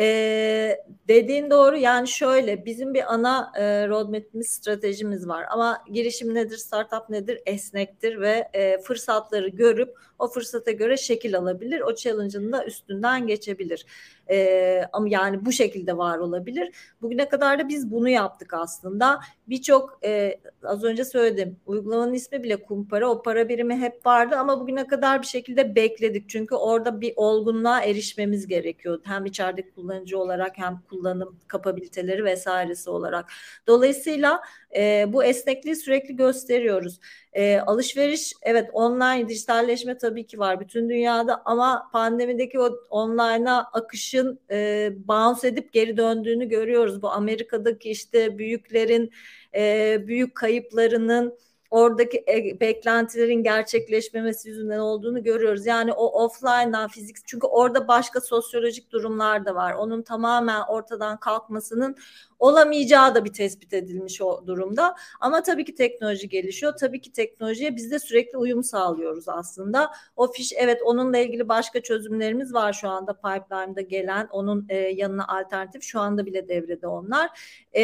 Speaker 3: Ee, dediğin doğru. Yani şöyle bizim bir ana e, roadmap'imiz stratejimiz var. Ama girişim nedir startup nedir esnektir ve e, fırsatları görüp o fırsata göre şekil alabilir o challenge'ın da üstünden geçebilir. Ee, ama yani bu şekilde var olabilir. Bugüne kadar da biz bunu yaptık aslında. Birçok e, az önce söyledim uygulamanın ismi bile kumpara o para birimi hep vardı ama bugüne kadar bir şekilde bekledik. Çünkü orada bir olgunluğa erişmemiz gerekiyor. Hem içerideki kullanıcı olarak hem kullanım kapabiliteleri vesairesi olarak. Dolayısıyla e, bu esnekliği sürekli gösteriyoruz. E, alışveriş evet online dijitalleşme tabii ki var bütün dünyada ama pandemideki o online'a akışın e, bounce edip geri döndüğünü görüyoruz. Bu Amerika'daki işte büyüklerin e, büyük kayıplarının oradaki e, beklentilerin gerçekleşmemesi yüzünden olduğunu görüyoruz. Yani o offline'dan fizik çünkü orada başka sosyolojik durumlar da var. Onun tamamen ortadan kalkmasının olamayacağı da bir tespit edilmiş o durumda. Ama tabii ki teknoloji gelişiyor. Tabii ki teknolojiye biz de sürekli uyum sağlıyoruz aslında. O fiş evet onunla ilgili başka çözümlerimiz var şu anda pipeline'da gelen onun e, yanına alternatif şu anda bile devrede onlar. E,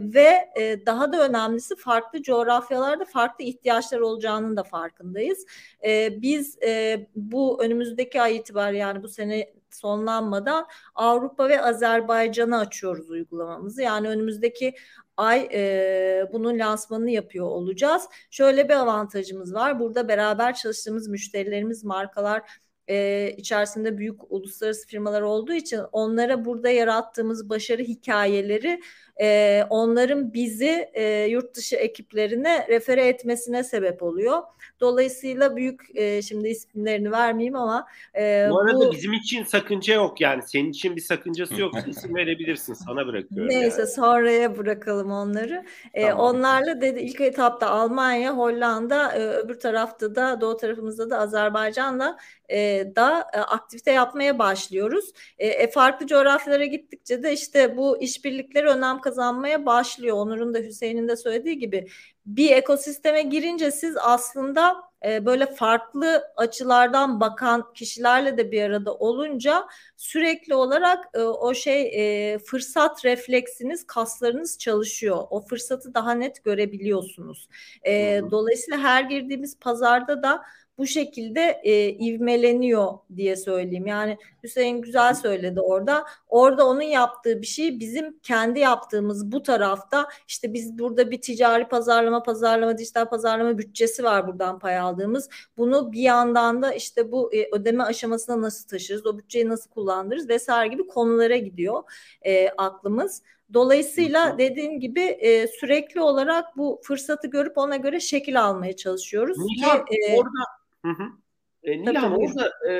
Speaker 3: ve e, daha da önemlisi farklı coğrafyalarda farklı ihtiyaçlar olacağının da farkındayız. E, biz e, bu önümüzdeki ay itibariyle yani bu sene sonlanmadan Avrupa ve Azerbaycan'a açıyoruz uygulamamızı. Yani önümüzdeki ay e, bunun lansmanını yapıyor olacağız. Şöyle bir avantajımız var. Burada beraber çalıştığımız müşterilerimiz, markalar e, içerisinde büyük uluslararası firmalar olduğu için onlara burada yarattığımız başarı hikayeleri e, onların bizi e, yurt dışı ekiplerine refere etmesine sebep oluyor. Dolayısıyla büyük e, şimdi isimlerini vermeyeyim ama
Speaker 1: e, bu arada bu, bizim için sakınca yok yani senin için bir sakıncası yok isim verebilirsin sana bırakıyorum.
Speaker 3: Neyse yani. sonraya bırakalım onları. E. Onlarla dedi ilk etapta Almanya, Hollanda, e, öbür tarafta da doğu tarafımızda da Azerbaycan'la e, da e, aktivite yapmaya başlıyoruz. E, e, farklı coğrafyalara gittikçe de işte bu işbirlikleri önem kazanmaya başlıyor. Onur'un da Hüseyin'in de söylediği gibi bir ekosisteme girince siz aslında e, böyle farklı açılardan bakan kişilerle de bir arada olunca sürekli olarak e, o şey e, fırsat refleksiniz, kaslarınız çalışıyor. O fırsatı daha net görebiliyorsunuz. E, dolayısıyla her girdiğimiz pazarda da bu şekilde e, ivmeleniyor diye söyleyeyim. Yani Hüseyin güzel söyledi orada. Orada onun yaptığı bir şey bizim kendi yaptığımız bu tarafta işte biz burada bir ticari pazarlama, pazarlama, dijital pazarlama bütçesi var buradan pay aldığımız. Bunu bir yandan da işte bu e, ödeme aşamasına nasıl taşırız, o bütçeyi nasıl kullandırırız vesaire gibi konulara gidiyor e, aklımız. Dolayısıyla dediğin gibi e, sürekli olarak bu fırsatı görüp ona göre şekil almaya çalışıyoruz.
Speaker 1: Nihan, ki, e, orada Hı hı. E, Nilhan orada e,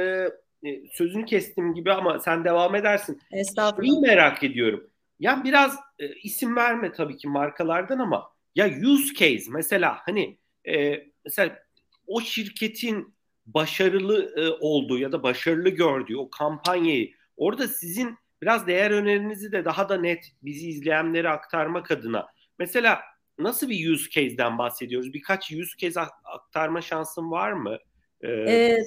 Speaker 1: e, sözünü kestim gibi ama sen devam edersin.
Speaker 3: Estağfurullah.
Speaker 1: Şeyi merak ediyorum. Ya biraz e, isim verme tabii ki markalardan ama ya use case mesela hani e, mesela o şirketin başarılı e, olduğu ya da başarılı gördüğü o kampanyayı orada sizin biraz değer önerinizi de daha da net bizi izleyenlere aktarmak adına mesela nasıl bir use case'den bahsediyoruz? Birkaç use case aktarma şansın var mı?
Speaker 3: Ee,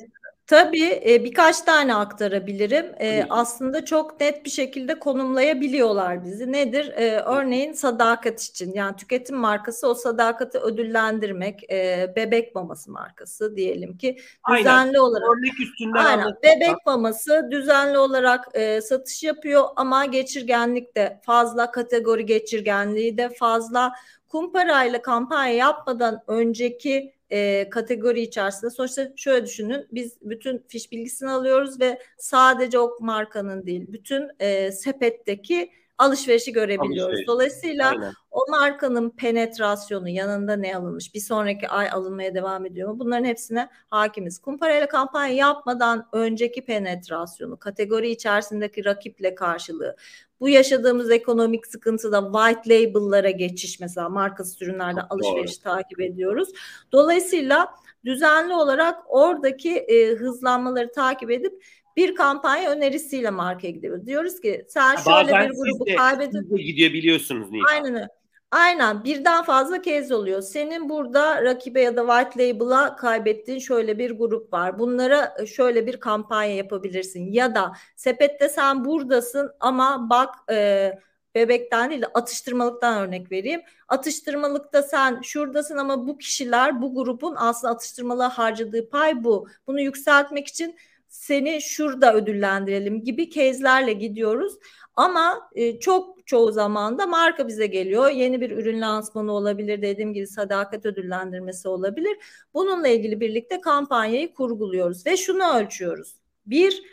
Speaker 3: tabii e, birkaç tane aktarabilirim. E, aslında çok net bir şekilde konumlayabiliyorlar bizi. Nedir? E, örneğin sadakat için yani tüketim markası o sadakati ödüllendirmek. E, bebek maması markası diyelim ki düzenli aynen. olarak.
Speaker 1: Örnek üstünden
Speaker 3: aynen. Bebek maması düzenli olarak e, satış yapıyor ama geçirgenlik de fazla kategori geçirgenliği de fazla. Kumparayla kampanya yapmadan önceki e, kategori içerisinde. Sonuçta şöyle düşünün biz bütün fiş bilgisini alıyoruz ve sadece o markanın değil bütün e, sepetteki alışverişi görebiliyoruz. Alışveriş. Dolayısıyla Aynen. o markanın penetrasyonu yanında ne alınmış bir sonraki ay alınmaya devam ediyor mu bunların hepsine hakimiz. Kumparayla kampanya yapmadan önceki penetrasyonu kategori içerisindeki rakiple karşılığı bu yaşadığımız ekonomik sıkıntıda white label'lara geçiş mesela markası ürünlerde alışveriş takip ediyoruz. Dolayısıyla düzenli olarak oradaki e, hızlanmaları takip edip bir kampanya önerisiyle markaya gidiyoruz. Diyoruz ki sen şöyle
Speaker 1: Bazen
Speaker 3: bir grubu
Speaker 1: kaybedin. gidiyor biliyorsunuz
Speaker 3: Nida. Aynen öyle. Aynen birden fazla kez oluyor. Senin burada rakibe ya da white label'a kaybettiğin şöyle bir grup var. Bunlara e, şöyle bir kampanya yapabilirsin. Ya da sepette sen buradasın ama bak e, bebekten değil de atıştırmalıktan örnek vereyim. Atıştırmalıkta sen şuradasın ama bu kişiler bu grubun aslında atıştırmalığa harcadığı pay bu. Bunu yükseltmek için seni şurada ödüllendirelim gibi kezlerle gidiyoruz. Ama e, çok çoğu zaman da marka bize geliyor. Yeni bir ürün lansmanı olabilir. Dediğim gibi sadakat ödüllendirmesi olabilir. Bununla ilgili birlikte kampanyayı kurguluyoruz ve şunu ölçüyoruz. Bir,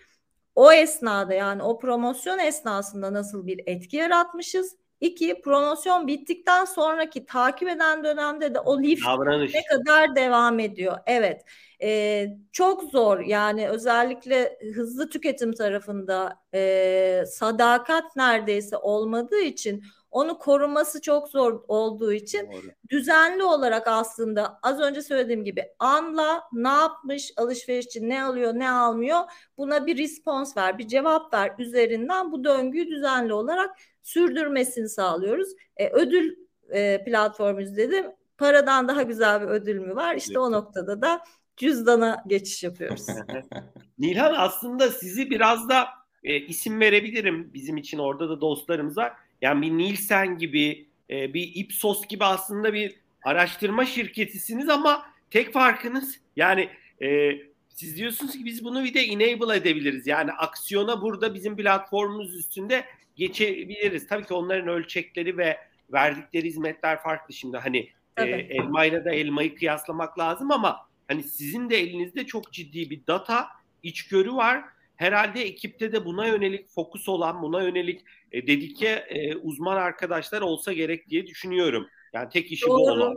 Speaker 3: o esnada yani o promosyon esnasında nasıl bir etki yaratmışız? İki, promosyon bittikten sonraki takip eden dönemde de o lift Davranış. ne kadar devam ediyor? Evet. E, çok zor yani özellikle hızlı tüketim tarafında e, sadakat neredeyse olmadığı için onu koruması çok zor olduğu için Doğru. düzenli olarak aslında az önce söylediğim gibi anla ne yapmış alışverişçi ne alıyor ne almıyor buna bir respons ver bir cevap ver üzerinden bu döngüyü düzenli olarak sürdürmesini sağlıyoruz. E, ödül e, platformumuz dedim paradan daha güzel bir ödül mü var işte evet. o noktada da cüzdana geçiş yapıyoruz.
Speaker 1: Nilhan aslında sizi biraz da e, isim verebilirim bizim için orada da dostlarımız var. Yani bir Nielsen gibi e, bir Ipsos gibi aslında bir araştırma şirketisiniz ama tek farkınız yani e, siz diyorsunuz ki biz bunu bir de enable edebiliriz. Yani aksiyona burada bizim platformumuz üstünde geçebiliriz. Tabii ki onların ölçekleri ve verdikleri hizmetler farklı şimdi hani e, elmayla da elmayı kıyaslamak lazım ama hani sizin de elinizde çok ciddi bir data içgörü var. Herhalde ekipte de buna yönelik fokus olan, buna yönelik e, dedike e, uzman arkadaşlar olsa gerek diye düşünüyorum. Yani tek işi Doğru. bu olan.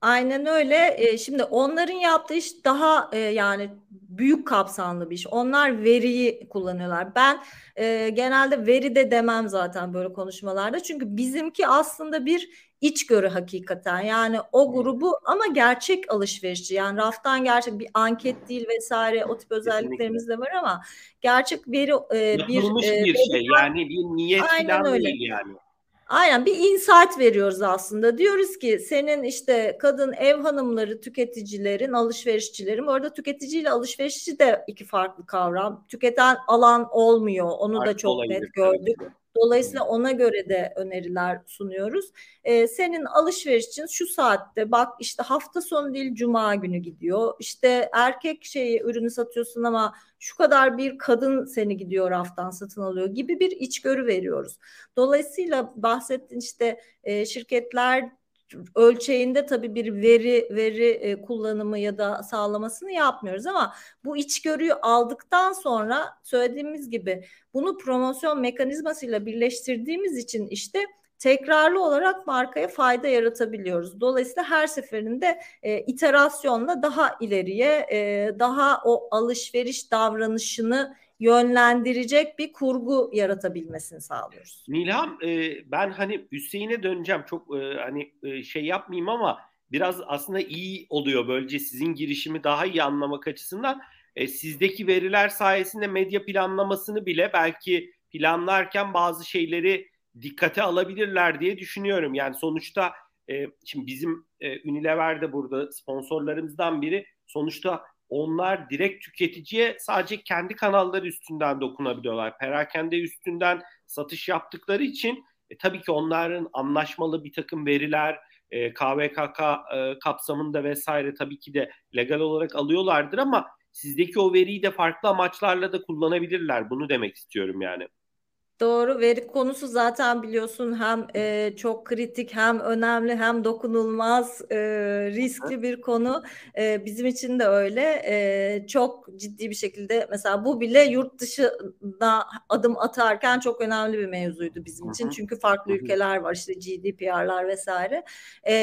Speaker 3: Aynen öyle. E, şimdi onların yaptığı iş daha e, yani büyük kapsamlı bir iş. Onlar veriyi kullanıyorlar. Ben e, genelde veri de demem zaten böyle konuşmalarda. Çünkü bizimki aslında bir içgörü hakikaten. Yani o grubu ama gerçek alışverişçi. Yani raftan gerçek bir anket değil vesaire o tip özelliklerimiz de var ama gerçek veri
Speaker 1: e, bir, e, bir şey. Yani bir niyet falan öyle. değil yani.
Speaker 3: Aynen bir insight veriyoruz aslında. Diyoruz ki senin işte kadın ev hanımları, tüketicilerin, alışverişçilerin. Bu arada tüketiciyle alışverişçi de iki farklı kavram. Tüketen alan olmuyor. Onu Farklı da çok net gördük. Dolayısıyla ona göre de öneriler sunuyoruz. Ee, senin alışveriş için şu saatte bak işte hafta sonu değil cuma günü gidiyor. İşte erkek şeyi ürünü satıyorsun ama şu kadar bir kadın seni gidiyor raftan satın alıyor gibi bir içgörü veriyoruz. Dolayısıyla bahsettiğin işte e, şirketler ölçeğinde tabii bir veri veri e, kullanımı ya da sağlamasını yapmıyoruz ama bu içgörüyü aldıktan sonra söylediğimiz gibi bunu promosyon mekanizmasıyla birleştirdiğimiz için işte tekrarlı olarak markaya fayda yaratabiliyoruz. Dolayısıyla her seferinde e, iterasyonla daha ileriye, e, daha o alışveriş davranışını yönlendirecek bir kurgu yaratabilmesini sağlıyoruz.
Speaker 1: Nilham e, ben hani Hüseyin'e döneceğim çok e, hani e, şey yapmayayım ama biraz aslında iyi oluyor böylece sizin girişimi daha iyi anlamak açısından. E, sizdeki veriler sayesinde medya planlamasını bile belki planlarken bazı şeyleri dikkate alabilirler diye düşünüyorum. Yani sonuçta e, şimdi bizim e, Unilever'de burada sponsorlarımızdan biri sonuçta onlar direkt tüketiciye sadece kendi kanalları üstünden dokunabiliyorlar. Perakende üstünden satış yaptıkları için e, tabii ki onların anlaşmalı bir takım veriler, e, KVKK e, kapsamında vesaire tabii ki de legal olarak alıyorlardır ama sizdeki o veriyi de farklı amaçlarla da kullanabilirler. Bunu demek istiyorum yani.
Speaker 3: Doğru veri konusu zaten biliyorsun hem e, çok kritik hem önemli hem dokunulmaz e, riskli bir konu. E, bizim için de öyle. E, çok ciddi bir şekilde mesela bu bile yurt dışına adım atarken çok önemli bir mevzuydu bizim için. çünkü farklı ülkeler var işte GDPR'lar vesaire. E,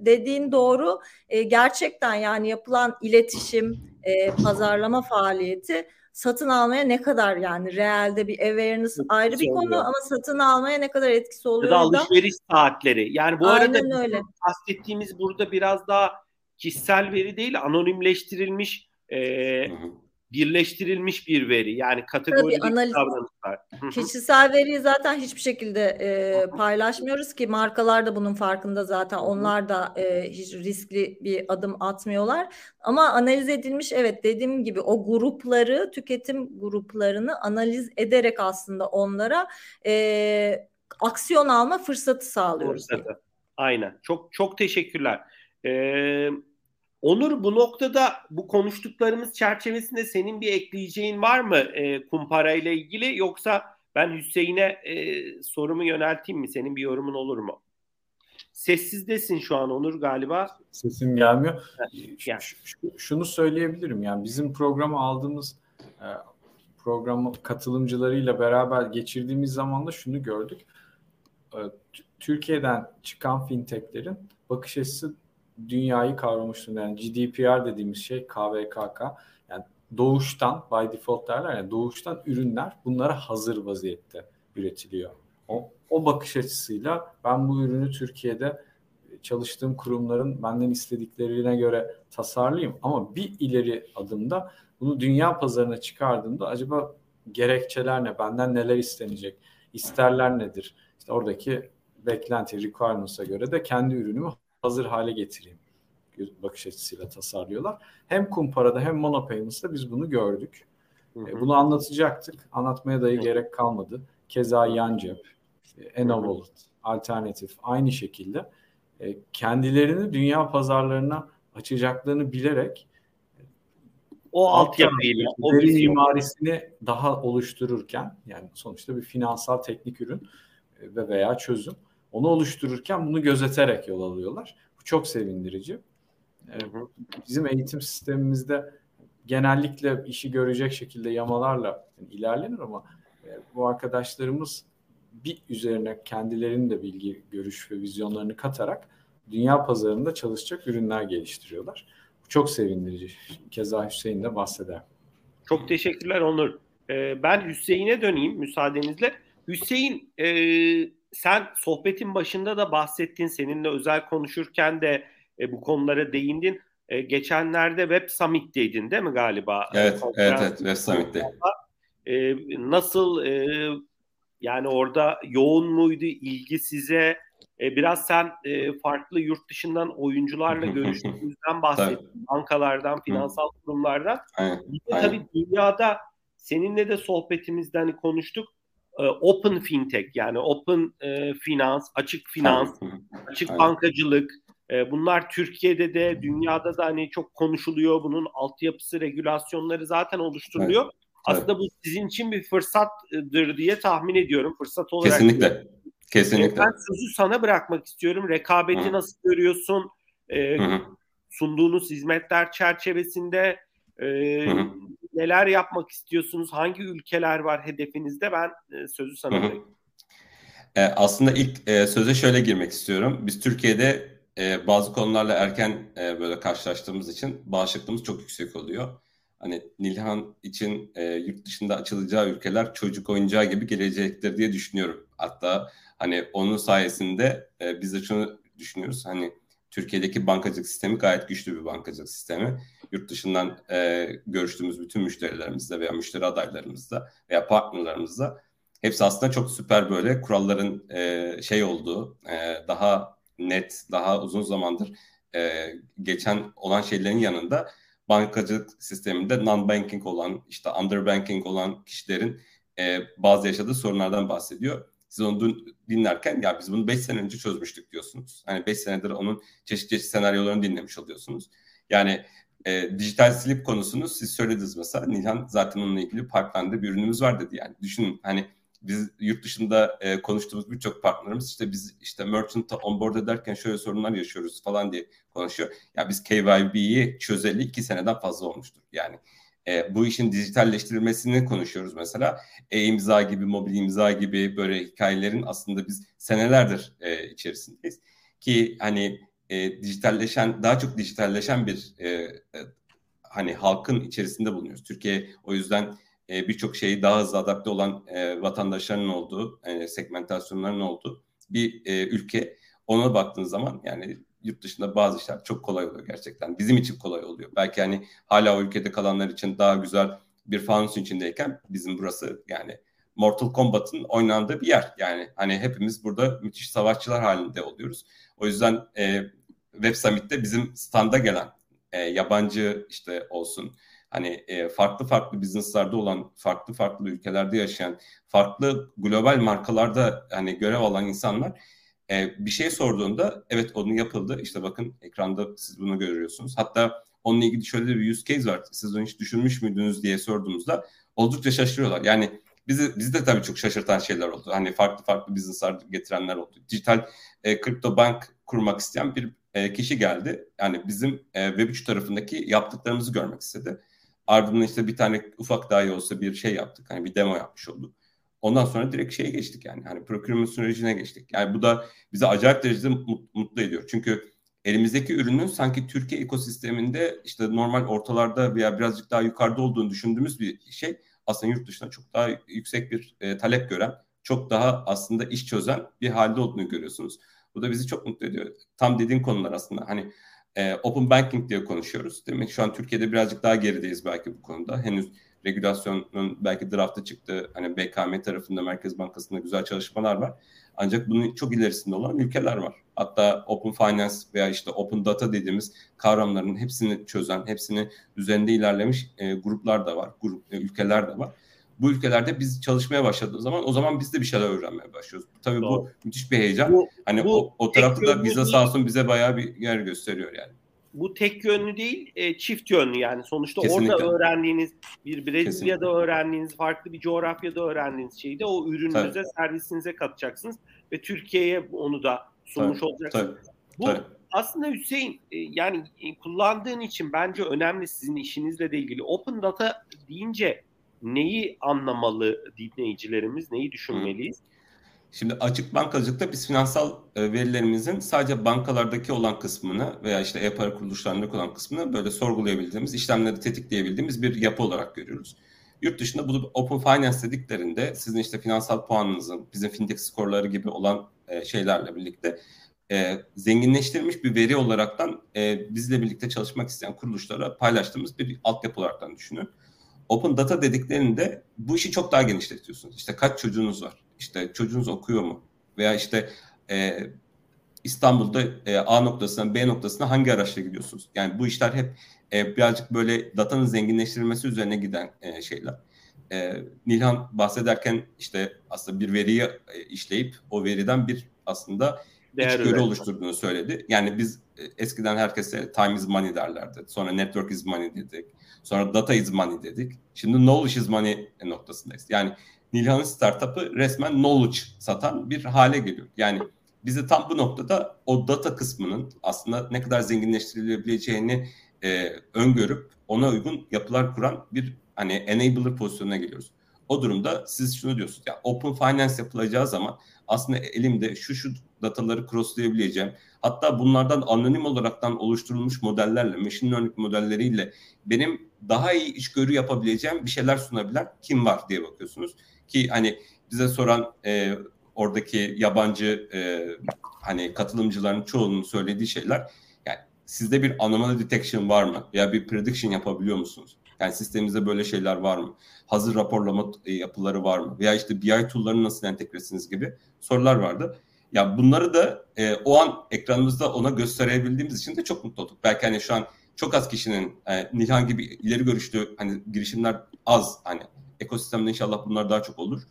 Speaker 3: dediğin doğru. E, gerçekten yani yapılan iletişim e, pazarlama faaliyeti satın almaya ne kadar yani realde bir awareness ayrı bir konu ama satın almaya ne kadar etkisi oluyor
Speaker 1: ya da alışveriş da... saatleri. Yani bu Aynen arada öyle. bahsettiğimiz burada biraz daha kişisel veri değil anonimleştirilmiş e, birleştirilmiş bir veri. Yani kategorik davranışlar.
Speaker 3: Kişisel veriyi zaten hiçbir şekilde e, paylaşmıyoruz ki markalar da bunun farkında zaten onlar da e, hiç riskli bir adım atmıyorlar. Ama analiz edilmiş evet dediğim gibi o grupları tüketim gruplarını analiz ederek aslında onlara e, aksiyon alma fırsatı sağlıyoruz.
Speaker 1: Fırsatı. Aynen çok çok teşekkürler. Ee, Onur bu noktada bu konuştuklarımız çerçevesinde senin bir ekleyeceğin var mı e, kumpara ile ilgili yoksa ben Hüseyin'e e, sorumu yönelteyim mi? Senin bir yorumun olur mu? Sessizdesin şu an Onur galiba.
Speaker 4: Sesim gelmiyor. Yani. Şunu söyleyebilirim yani bizim programa aldığımız e, program katılımcılarıyla beraber geçirdiğimiz zaman da şunu gördük. E, Türkiye'den çıkan fintechlerin bakış açısı dünyayı kavramış Yani GDPR dediğimiz şey KVKK. Yani doğuştan by default derler ya doğuştan ürünler bunlara hazır vaziyette üretiliyor. O, o bakış açısıyla ben bu ürünü Türkiye'de çalıştığım kurumların benden istediklerine göre tasarlayayım ama bir ileri adımda bunu dünya pazarına çıkardığımda acaba gerekçeler ne? Benden neler istenecek? İsterler nedir? İşte oradaki beklenti requirements'a göre de kendi ürünümü hazır hale getireyim bakış açısıyla tasarlıyorlar. Hem Kumpara'da hem Monopayments'ta biz bunu gördük. Hı hı. E, bunu anlatacaktık. Anlatmaya dahi hı. gerek kalmadı. Keza Yancep, e, Enovolt, Alternatif aynı şekilde e, kendilerini dünya pazarlarına açacaklarını bilerek
Speaker 1: o altyapıyla,
Speaker 4: o mimarisini daha oluştururken yani sonuçta bir finansal teknik ürün ve veya çözüm onu oluştururken bunu gözeterek yol alıyorlar. Bu çok sevindirici. Bizim eğitim sistemimizde genellikle işi görecek şekilde yamalarla ilerlenir ama bu arkadaşlarımız bir üzerine kendilerinin de bilgi, görüş ve vizyonlarını katarak dünya pazarında çalışacak ürünler geliştiriyorlar. Bu çok sevindirici. Keza Hüseyin de bahseder.
Speaker 1: Çok teşekkürler Onur. Ee, ben Hüseyin'e döneyim müsaadenizle. Hüseyin e, sen sohbetin başında da bahsettin seninle özel konuşurken de e, bu konulara değindin. E, geçenlerde Web Summit'teydin değil mi galiba?
Speaker 2: Evet, evet, evet Web Summit'te.
Speaker 1: E, nasıl e, yani orada yoğun muydu ilgi size? E, biraz sen e, farklı yurt dışından oyuncularla görüştüğünüzden bahsettin. Bankalardan, finansal kurumlardan. Aynen, Bir de tabii dünyada seninle de sohbetimizde hani konuştuk. E, open fintech yani open e, finans, açık finans, açık Aynen. bankacılık. E, bunlar Türkiye'de de dünyada da hani çok konuşuluyor. Bunun altyapısı, regülasyonları zaten oluşturuluyor. Evet. Aslında evet. bu sizin için bir fırsattır diye tahmin ediyorum. Fırsat olarak.
Speaker 2: Kesinlikle. Kesinlikle.
Speaker 1: Ben sözü sana bırakmak istiyorum. Rekabeti Hı. nasıl görüyorsun? E, sunduğunuz hizmetler çerçevesinde e, neler yapmak istiyorsunuz? Hangi ülkeler var hedefinizde? Ben e, sözü sana bırakayım.
Speaker 2: E, aslında ilk e, söze şöyle girmek istiyorum. Biz Türkiye'de e, bazı konularla erken e, böyle karşılaştığımız için bağışıklığımız çok yüksek oluyor. Hani Nilhan için e, yurt dışında açılacağı ülkeler çocuk oyuncağı gibi gelecektir diye düşünüyorum. Hatta hani onun sayesinde e, biz de şunu düşünüyoruz. Hani Türkiye'deki bankacılık sistemi gayet güçlü bir bankacılık sistemi. Yurt dışından e, görüştüğümüz bütün müşterilerimizle veya müşteri adaylarımızla veya partnerlerimizle hepsi aslında çok süper böyle kuralların e, şey olduğu, e, daha net, daha uzun zamandır e, geçen olan şeylerin yanında bankacılık sisteminde non-banking olan, işte underbanking olan kişilerin e, bazı yaşadığı sorunlardan bahsediyor. Siz onu dinlerken ya biz bunu 5 sene önce çözmüştük diyorsunuz. Hani 5 senedir onun çeşitli çeşitli senaryolarını dinlemiş oluyorsunuz. Yani e, dijital slip konusunu siz söylediniz mesela. Nilhan zaten onunla ilgili Parkland'da bir ürünümüz var dedi yani. Düşünün hani biz yurt dışında e, konuştuğumuz birçok partnerimiz işte biz işte merchant'a onboard ederken şöyle sorunlar yaşıyoruz falan diye konuşuyor. Ya biz KYB'yi çözeli iki seneden fazla olmuştur. Yani e, bu işin dijitalleştirilmesini konuşuyoruz mesela. E-imza gibi, mobil imza gibi böyle hikayelerin aslında biz senelerdir e, içerisindeyiz. Ki hani e, dijitalleşen, daha çok dijitalleşen bir e, e, hani halkın içerisinde bulunuyoruz. Türkiye o yüzden e, birçok şeyi daha hızlı adapte olan e, vatandaşların olduğu, e, segmentasyonların olduğu bir e, ülke. Ona baktığınız zaman yani yurt dışında bazı işler çok kolay oluyor gerçekten. Bizim için kolay oluyor. Belki hani hala o ülkede kalanlar için daha güzel bir fanus içindeyken bizim burası yani Mortal Kombat'ın oynandığı bir yer. Yani hani hepimiz burada müthiş savaşçılar halinde oluyoruz. O yüzden e, Web Summit'te bizim standa gelen e, yabancı işte olsun hani e, farklı farklı business'larda olan, farklı farklı ülkelerde yaşayan, farklı global markalarda hani görev alan insanlar e, bir şey sorduğunda evet onun yapıldı. İşte bakın ekranda siz bunu görüyorsunuz. Hatta onunla ilgili şöyle bir use case var. Siz onu hiç düşünmüş müydünüz diye sorduğumuzda oldukça şaşırıyorlar. Yani bizi, bizi de tabii çok şaşırtan şeyler oldu. Hani farklı farklı business'lar getirenler oldu. Dijital e, kripto bank kurmak isteyen bir e, kişi geldi. Yani bizim e, Web3 tarafındaki yaptıklarımızı görmek istedi. Ardından işte bir tane ufak dahi olsa bir şey yaptık. Hani bir demo yapmış olduk. Ondan sonra direkt şeye geçtik yani. Hani procurement sürecine geçtik. Yani bu da bizi acayip derecede mutlu ediyor. Çünkü elimizdeki ürünün sanki Türkiye ekosisteminde işte normal ortalarda veya birazcık daha yukarıda olduğunu düşündüğümüz bir şey aslında yurt dışında çok daha yüksek bir e, talep gören, çok daha aslında iş çözen bir halde olduğunu görüyorsunuz. Bu da bizi çok mutlu ediyor. Tam dediğin konular aslında. Hani e, open banking diye konuşuyoruz. Mi? Şu an Türkiye'de birazcık daha gerideyiz belki bu konuda. Henüz regülasyonun belki draftı çıktı. Hani BKM tarafında Merkez Bankası'nda güzel çalışmalar var. Ancak bunun çok ilerisinde olan ülkeler var. Hatta Open Finance veya işte Open Data dediğimiz kavramların hepsini çözen, hepsini üzerinde ilerlemiş e, gruplar da var, grup e, ülkeler de var. Bu ülkelerde biz çalışmaya başladığımız zaman o zaman biz de bir şeyler öğrenmeye başlıyoruz. Tabii Doğru. bu müthiş bir heyecan. Bu, hani bu o, o tarafta da bize sağ olsun bize bayağı bir yer gösteriyor yani
Speaker 1: bu tek yönlü değil, e, çift yönlü yani. Sonuçta Kesinlikle. orada öğrendiğiniz bir Brezilya'da Kesinlikle. öğrendiğiniz, farklı bir coğrafyada öğrendiğiniz şeyi de o ürününüze, Tabii. servisinize katacaksınız ve Türkiye'ye onu da sunmuş Tabii. olacaksınız. Tabii. Bu Tabii. aslında Hüseyin e, yani e, kullandığın için bence önemli sizin işinizle de ilgili. Open data deyince neyi anlamalı dinleyicilerimiz, neyi düşünmeliyiz? Hı.
Speaker 2: Şimdi açık bankacılıkta biz finansal e, verilerimizin sadece bankalardaki olan kısmını veya işte e-para kuruluşlarındaki olan kısmını böyle sorgulayabildiğimiz, işlemleri tetikleyebildiğimiz bir yapı olarak görüyoruz. Yurt dışında bu Open Finance dediklerinde sizin işte finansal puanınızın, bizim fintech skorları gibi olan e, şeylerle birlikte e, zenginleştirilmiş bir veri olaraktan e, bizle birlikte çalışmak isteyen kuruluşlara paylaştığımız bir altyapı olaraktan düşünün. Open Data dediklerinde bu işi çok daha genişletiyorsunuz. İşte kaç çocuğunuz var? İşte çocuğunuz okuyor mu? Veya işte e, İstanbul'da e, A noktasından B noktasına hangi araçla gidiyorsunuz? Yani bu işler hep e, birazcık böyle datanın zenginleştirilmesi üzerine giden e, şeyler. E, Nilhan bahsederken işte aslında bir veriyi e, işleyip o veriden bir aslında Değer içgörü oluşturduğunu söyledi. Yani biz e, eskiden herkese time is money derlerdi. Sonra network is money dedik. Sonra data is money dedik. Şimdi knowledge is money noktasındayız. Yani Nilhan'ın startup'ı resmen knowledge satan bir hale geliyor. Yani bizi tam bu noktada o data kısmının aslında ne kadar zenginleştirilebileceğini e, öngörüp ona uygun yapılar kuran bir hani enabler pozisyonuna geliyoruz. O durumda siz şunu diyorsunuz ya open finance yapılacağı zaman aslında elimde şu şu dataları crosslayabileceğim. Hatta bunlardan anonim olaraktan oluşturulmuş modellerle, machine learning modelleriyle benim daha iyi içgörü yapabileceğim bir şeyler sunabilen kim var diye bakıyorsunuz. Ki hani bize soran e, oradaki yabancı e, hani katılımcıların çoğunun söylediği şeyler yani sizde bir anomaly detection var mı? Ya bir prediction yapabiliyor musunuz? Yani sistemimizde böyle şeyler var mı? Hazır raporlama e, yapıları var mı? Veya işte BI tool'larını nasıl entegresiniz gibi sorular vardı. Ya bunları da e, o an ekranımızda ona gösterebildiğimiz için de çok mutlu olduk. Belki hani şu an çok az kişinin e, Nilhan gibi ileri görüşlü hani girişimler az hani ekosistemde inşallah bunlar daha çok olur.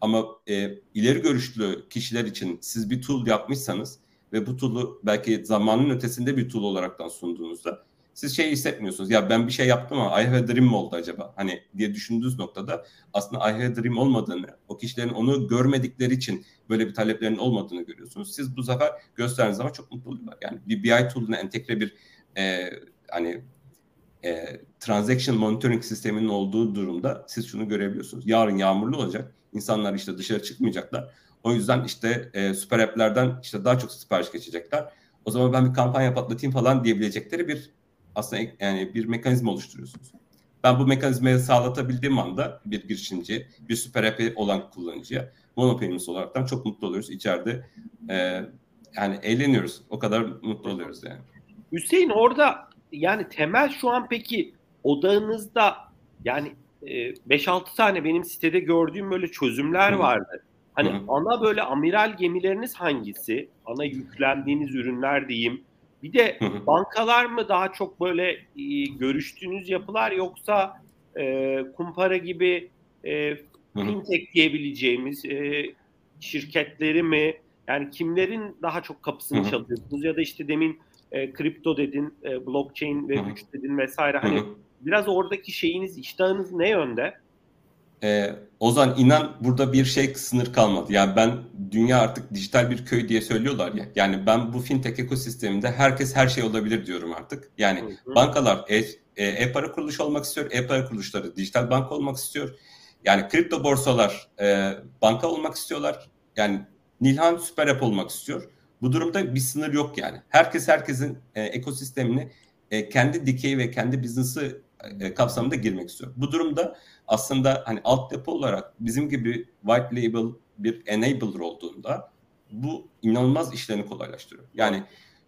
Speaker 2: Ama e, ileri görüşlü kişiler için siz bir tool yapmışsanız ve bu tool'u belki zamanın ötesinde bir tool olaraktan sunduğunuzda siz şey hissetmiyorsunuz. Ya ben bir şey yaptım ama I have a dream mi oldu acaba? Hani diye düşündüğünüz noktada aslında I have a dream olmadığını, o kişilerin onu görmedikleri için böyle bir taleplerin olmadığını görüyorsunuz. Siz bu sefer gösterdiğiniz zaman çok mutlu oluyorlar. Yani bir BI tool'una entegre bir e, hani e, transaction monitoring sisteminin olduğu durumda siz şunu görebiliyorsunuz. Yarın yağmurlu olacak. İnsanlar işte dışarı çıkmayacaklar. O yüzden işte e, süper app'lerden işte daha çok sipariş geçecekler. O zaman ben bir kampanya patlatayım falan diyebilecekleri bir aslında yani bir mekanizma oluşturuyorsunuz. Ben bu mekanizmayı sağlatabildiğim anda bir girişimci, bir süper app olan kullanıcıya monopayments olaraktan çok mutlu oluyoruz. İçeride e, yani eğleniyoruz. O kadar mutlu oluyoruz yani.
Speaker 1: Hüseyin orada yani temel şu an peki odağınızda yani 5-6 tane benim sitede gördüğüm böyle çözümler vardı. Hani Hı. ana böyle amiral gemileriniz hangisi? Ana yüklendiğiniz ürünler diyeyim. Bir de Hı. bankalar mı daha çok böyle e, görüştüğünüz yapılar yoksa e, kumpara gibi e, fintech diyebileceğimiz e, şirketleri mi? Yani kimlerin daha çok kapısını Hı. çalıyorsunuz ya da işte demin e, kripto dedin, e, blockchain ve güç dedin vesaire. Hani Hı. Biraz oradaki şeyiniz, iştahınız ne yönde?
Speaker 2: Ee, Ozan inan burada bir şey sınır kalmadı. Yani ben dünya artık dijital bir köy diye söylüyorlar ya. Yani ben bu fintech ekosisteminde herkes her şey olabilir diyorum artık. Yani hı hı. bankalar e, e, e-para kuruluş olmak istiyor. E-para kuruluşları dijital banka olmak istiyor. Yani kripto borsalar e, banka olmak istiyorlar. Yani Nilhan süper app olmak istiyor. Bu durumda bir sınır yok yani. Herkes herkesin e, ekosistemini e, kendi dikeyi ve kendi business'ı e, kapsamında girmek istiyor. Bu durumda aslında hani altyapı olarak bizim gibi white label bir enabler olduğunda bu inanılmaz işlerini kolaylaştırıyor. Yani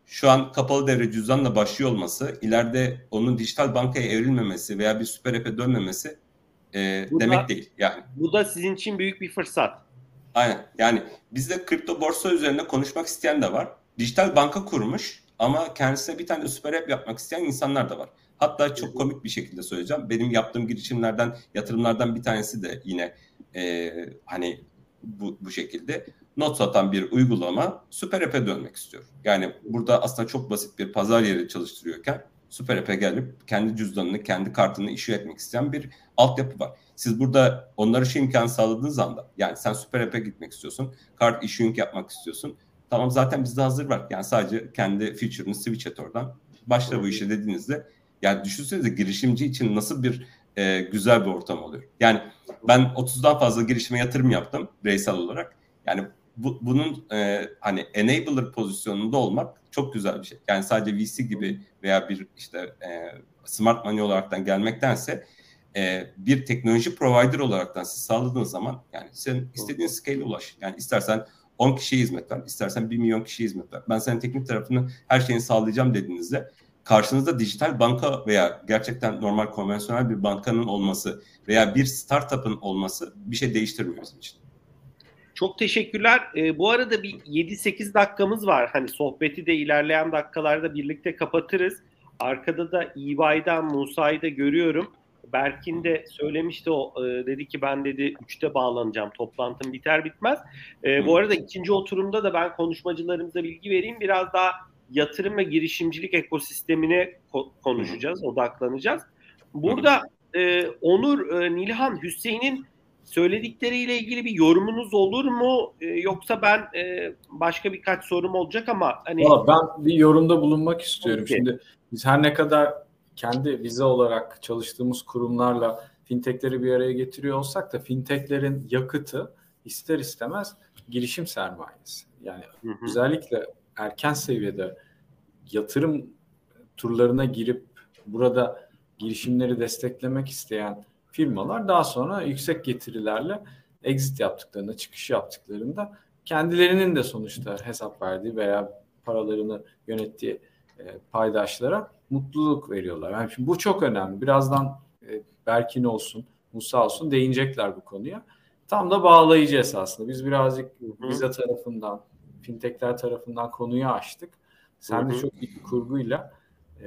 Speaker 2: şu an kapalı devre cüzdanla başlıyor olması, ileride onun dijital bankaya evrilmemesi veya bir süper app'e dönmemesi e, bu demek da, değil. Yani
Speaker 1: bu da sizin için büyük bir fırsat.
Speaker 2: Aynen. Yani bizde kripto borsa üzerinde konuşmak isteyen de var. Dijital banka kurmuş ama kendisine bir tane süper app yapmak isteyen insanlar da var. Hatta çok komik bir şekilde söyleyeceğim. Benim yaptığım girişimlerden, yatırımlardan bir tanesi de yine e, hani bu, bu şekilde not satan bir uygulama süper app'e dönmek istiyor. Yani burada aslında çok basit bir pazar yeri çalıştırıyorken süper app'e gelip kendi cüzdanını, kendi kartını işi etmek isteyen bir altyapı var. Siz burada onlara şu imkanı sağladığınız anda yani sen süper app'e gitmek istiyorsun, kart issuing yapmak istiyorsun. Tamam zaten bizde hazır var. Yani sadece kendi feature'ını switch et oradan. Başla bu işe dediğinizde yani düşünsenize girişimci için nasıl bir e, güzel bir ortam oluyor. Yani ben 30'dan fazla girişime yatırım yaptım bireysel olarak. Yani bu, bunun e, hani enabler pozisyonunda olmak çok güzel bir şey. Yani sadece VC gibi veya bir işte e, smart money olaraktan gelmektense e, bir teknoloji provider olaraktan siz sağladığınız zaman yani sen istediğin scale ulaş. Yani istersen 10 kişiye hizmet ver, istersen 1 milyon kişiye hizmet ver. Ben senin teknik tarafını her şeyini sağlayacağım dediğinizde karşınızda dijital banka veya gerçekten normal konvansiyonel bir bankanın olması veya bir startup'ın olması bir şey değiştirmiyor bizim için.
Speaker 1: Çok teşekkürler. E, bu arada bir 7-8 dakikamız var. Hani sohbeti de ilerleyen dakikalarda birlikte kapatırız. Arkada da EY'den Musa'yı da görüyorum. Berkin de söylemişti o e, dedi ki ben dedi 3'te bağlanacağım toplantım biter bitmez. E, bu arada ikinci oturumda da ben konuşmacılarımıza bilgi vereyim. Biraz daha yatırım ve girişimcilik ekosistemine ko- konuşacağız, odaklanacağız. Burada e, Onur, e, Nilhan, Hüseyin'in söyledikleriyle ilgili bir yorumunuz olur mu? E, yoksa ben e, başka birkaç sorum olacak ama hani
Speaker 4: Vallahi ben bir yorumda bulunmak istiyorum. Okay. Şimdi biz her ne kadar kendi vize olarak çalıştığımız kurumlarla fintechleri bir araya getiriyor olsak da fintechlerin yakıtı ister istemez girişim sermayesi. Yani hı hı. özellikle erken seviyede yatırım turlarına girip burada girişimleri desteklemek isteyen firmalar daha sonra yüksek getirilerle exit yaptıklarında, çıkış yaptıklarında kendilerinin de sonuçta hesap verdiği veya paralarını yönettiği e, paydaşlara mutluluk veriyorlar. Yani şimdi bu çok önemli. Birazdan e, Berkin olsun, Musa olsun değinecekler bu konuya. Tam da bağlayıcı esasında. Biz birazcık vize tarafından, fintechler tarafından konuyu açtık. Sen de çok iyi bir kurguyla e,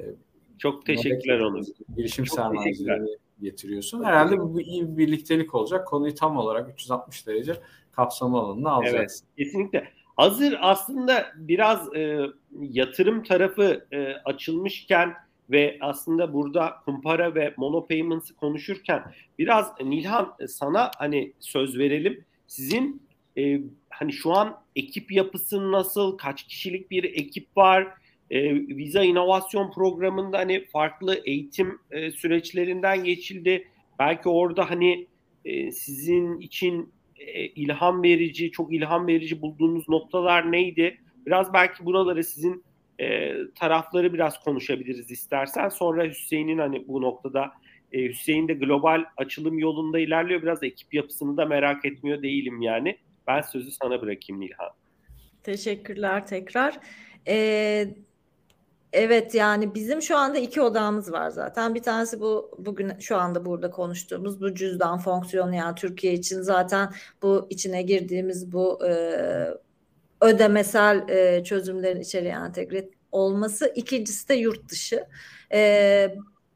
Speaker 1: çok teşekkürler Onur.
Speaker 4: Girişim sermayelerini getiriyorsun. Herhalde bu iyi bir birliktelik olacak. Konuyu tam olarak 360 derece kapsama alanına alacaksın.
Speaker 1: Evet, kesinlikle. Hazır aslında biraz e, yatırım tarafı e, açılmışken ve aslında burada kumpara ve monopayments konuşurken biraz Nilhan sana hani söz verelim. Sizin e, hani şu an ekip yapısı nasıl? Kaç kişilik bir ekip var? E, Visa inovasyon programında hani farklı eğitim e, süreçlerinden geçildi. Belki orada hani e, sizin için e, ilham verici, çok ilham verici bulduğunuz noktalar neydi? Biraz belki buraları sizin e, tarafları biraz konuşabiliriz istersen. Sonra Hüseyin'in hani bu noktada e, Hüseyin de global açılım yolunda ilerliyor. Biraz ekip yapısını da merak etmiyor değilim yani. Ben sözü sana bırakayım Nilhan.
Speaker 3: Teşekkürler tekrar. Ee, Evet yani bizim şu anda iki odamız var zaten. Bir tanesi bu bugün şu anda burada konuştuğumuz bu cüzdan fonksiyonu yani Türkiye için zaten bu içine girdiğimiz bu e, ödemesel e, çözümlerin içeriye entegre olması. İkincisi de yurt dışı. E,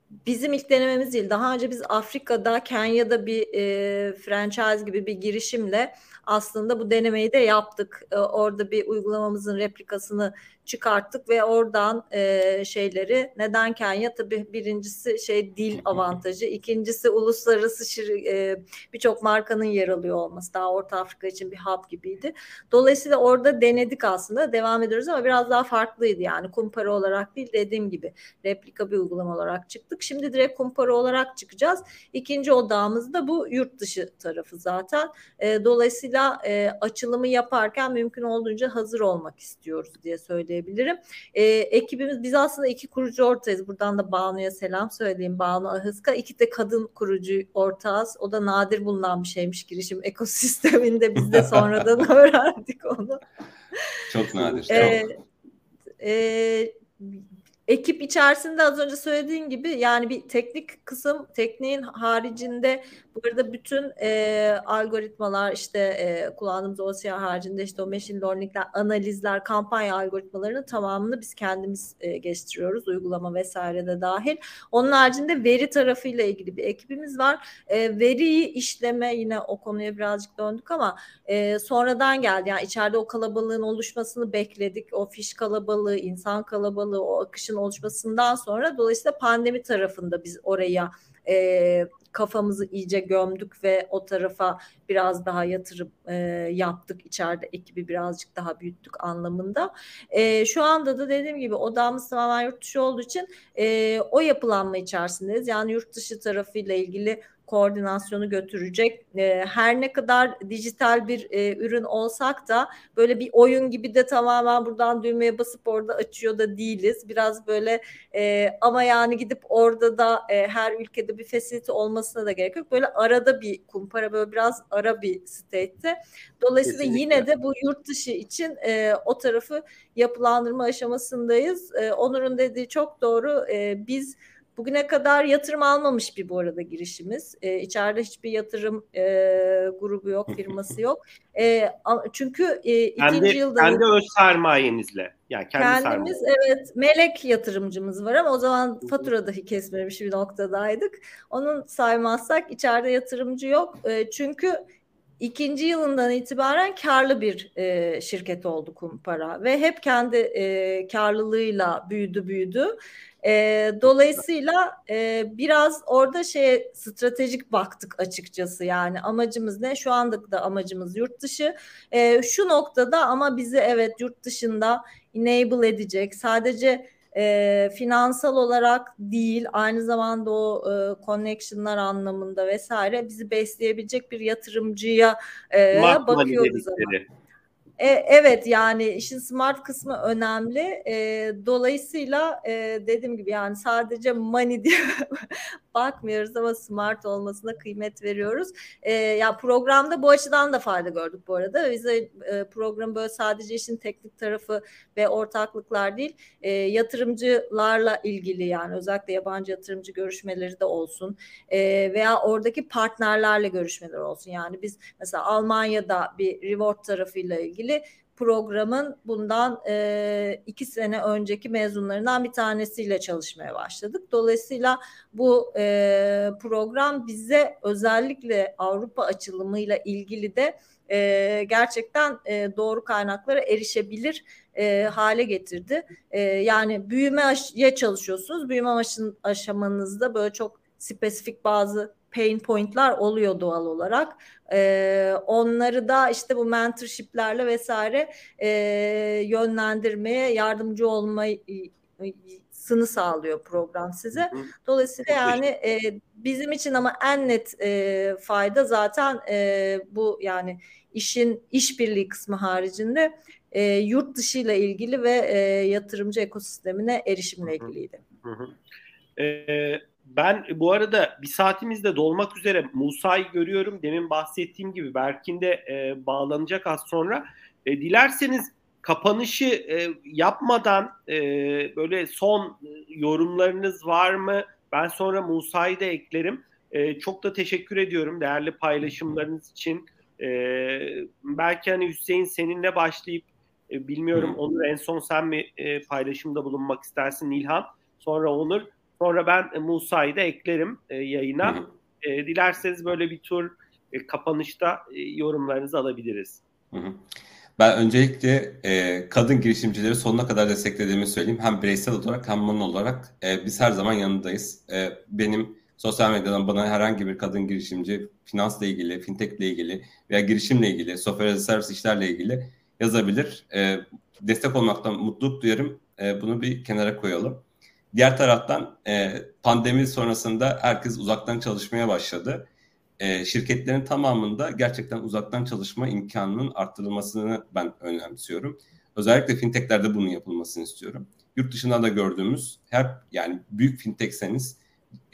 Speaker 3: bizim ilk denememiz değil. Daha önce biz Afrika'da, Kenya'da bir e, franchise gibi bir girişimle aslında bu denemeyi de yaptık. E, orada bir uygulamamızın replikasını çıkarttık ve oradan e, şeyleri neden Kenya tabii birincisi şey dil avantajı ikincisi uluslararası şir, e, birçok markanın yer alıyor olması daha Orta Afrika için bir hub gibiydi. Dolayısıyla orada denedik aslında devam ediyoruz ama biraz daha farklıydı yani kumpara olarak değil dediğim gibi replika bir uygulama olarak çıktık. Şimdi direkt kumpara olarak çıkacağız. İkinci odağımız da bu yurt dışı tarafı zaten. E, dolayısıyla e, açılımı yaparken mümkün olduğunca hazır olmak istiyoruz diye söyleyebilirim söyleyebilirim. E, ekibimiz biz aslında iki kurucu ortağız. Buradan da Banu'ya selam söyleyeyim. Banu Ahıska. İki de kadın kurucu ortağız. O da nadir bulunan bir şeymiş girişim ekosisteminde. Biz de sonradan öğrendik onu.
Speaker 2: Çok nadir. Çok. E,
Speaker 3: e, ekip içerisinde az önce söylediğin gibi yani bir teknik kısım tekniğin haricinde burada bütün e, algoritmalar işte e, kullandığımız OCR haricinde işte o machine learning'ler, analizler, kampanya algoritmalarının tamamını biz kendimiz e, geliştiriyoruz. Uygulama vesaire de dahil. Onun haricinde veri tarafıyla ilgili bir ekibimiz var. E, veriyi işleme yine o konuya birazcık döndük ama e, sonradan geldi. Yani içeride o kalabalığın oluşmasını bekledik. O fiş kalabalığı, insan kalabalığı, o akışın oluşmasından sonra dolayısıyla pandemi tarafında biz oraya e, kafamızı iyice gömdük ve o tarafa biraz daha yatırım e, yaptık. içeride ekibi birazcık daha büyüttük anlamında. E, şu anda da dediğim gibi odamız tamamen yurt dışı olduğu için e, o yapılanma içerisindeyiz. Yani yurt dışı tarafıyla ilgili koordinasyonu götürecek. E, her ne kadar dijital bir e, ürün olsak da böyle bir oyun gibi de tamamen buradan düğmeye basıp orada açıyor da değiliz. Biraz böyle e, ama yani gidip orada da e, her ülkede bir facility olmasına da gerek yok. Böyle arada bir kumpara böyle biraz ara bir state'te. Dolayısıyla Kesinlikle. yine de bu yurt dışı için e, o tarafı yapılandırma aşamasındayız. E, Onur'un dediği çok doğru. E, biz Bugüne kadar yatırım almamış bir bu arada girişimiz. E, içeride hiçbir yatırım e, grubu yok, firması yok. E, çünkü e, ikinci
Speaker 1: kendi,
Speaker 3: yılda...
Speaker 1: Kendi öz sermayenizle. Yani kendi
Speaker 3: kendimiz sermayen. evet melek yatırımcımız var ama o zaman fatura dahi kesmemiş bir noktadaydık. Onun saymazsak içeride yatırımcı yok. E, çünkü ikinci yılından itibaren karlı bir e, şirket oldu Kumpara ve hep kendi e, karlılığıyla büyüdü büyüdü. E, dolayısıyla e, biraz orada şey stratejik baktık açıkçası yani amacımız ne? Şu anda da amacımız yurt dışı. E, şu noktada ama bizi evet yurt dışında enable edecek sadece e, finansal olarak değil aynı zamanda o e, connectionlar anlamında vesaire bizi besleyebilecek bir yatırımcıya e, bakıyoruz. Ama. E, evet yani işin smart kısmı önemli. E, dolayısıyla e, dediğim gibi yani sadece money diye bakmıyoruz ama smart olmasına kıymet veriyoruz. E, ya programda bu açıdan da fayda gördük bu arada. Bize e, program böyle sadece işin teknik tarafı ve ortaklıklar değil, e, yatırımcılarla ilgili yani özellikle yabancı yatırımcı görüşmeleri de olsun e, veya oradaki partnerlerle görüşmeler olsun. Yani biz mesela Almanya'da bir reward tarafıyla ilgili programın bundan e, iki sene önceki mezunlarından bir tanesiyle çalışmaya başladık. Dolayısıyla bu e, program bize özellikle Avrupa açılımıyla ilgili de e, gerçekten e, doğru kaynaklara erişebilir e, hale getirdi. E, yani büyümeye çalışıyorsunuz. Büyüme aşamanızda böyle çok spesifik bazı pain point'lar oluyor doğal olarak. E, onları da işte bu mentorship'lerle vesaire e, yönlendirmeye yardımcı olmayı sını sağlıyor program size. Dolayısıyla yani e, bizim için ama en net e, fayda zaten e, bu yani işin işbirliği kısmı haricinde e, yurt dışı ile ilgili ve e, yatırımcı ekosistemine erişimle ilgiliydi. Hı hı.
Speaker 1: E, ben bu arada bir saatimiz de dolmak üzere Musa'yı görüyorum. Demin bahsettiğim gibi Berkin de e, bağlanacak az sonra. E, dilerseniz kapanışı e, yapmadan e, böyle son yorumlarınız var mı? Ben sonra Musa'yı da eklerim. E, çok da teşekkür ediyorum değerli paylaşımlarınız için. E, belki hani Hüseyin seninle başlayıp e, bilmiyorum. Onur en son sen mi e, paylaşımda bulunmak istersin İlhan? Sonra Onur. Sonra ben Musa'yı da eklerim e, yayına. E, dilerseniz böyle bir tur e, kapanışta e, yorumlarınızı alabiliriz.
Speaker 2: Hı hı. Ben öncelikle e, kadın girişimcileri sonuna kadar desteklediğimi söyleyeyim. Hem bireysel olarak hem mono olarak e, biz her zaman yanındayız. E, benim sosyal medyadan bana herhangi bir kadın girişimci finansla ilgili, fintechle ilgili veya girişimle ilgili, software servis işlerle ilgili yazabilir. E, destek olmaktan mutluluk duyarım. E, bunu bir kenara koyalım. Diğer taraftan e, pandemi sonrasında herkes uzaktan çalışmaya başladı e, şirketlerin tamamında gerçekten uzaktan çalışma imkanının arttırılmasını ben önemsiyorum. Özellikle fintechlerde bunun yapılmasını istiyorum. Yurt dışında da gördüğümüz hep yani büyük fintechseniz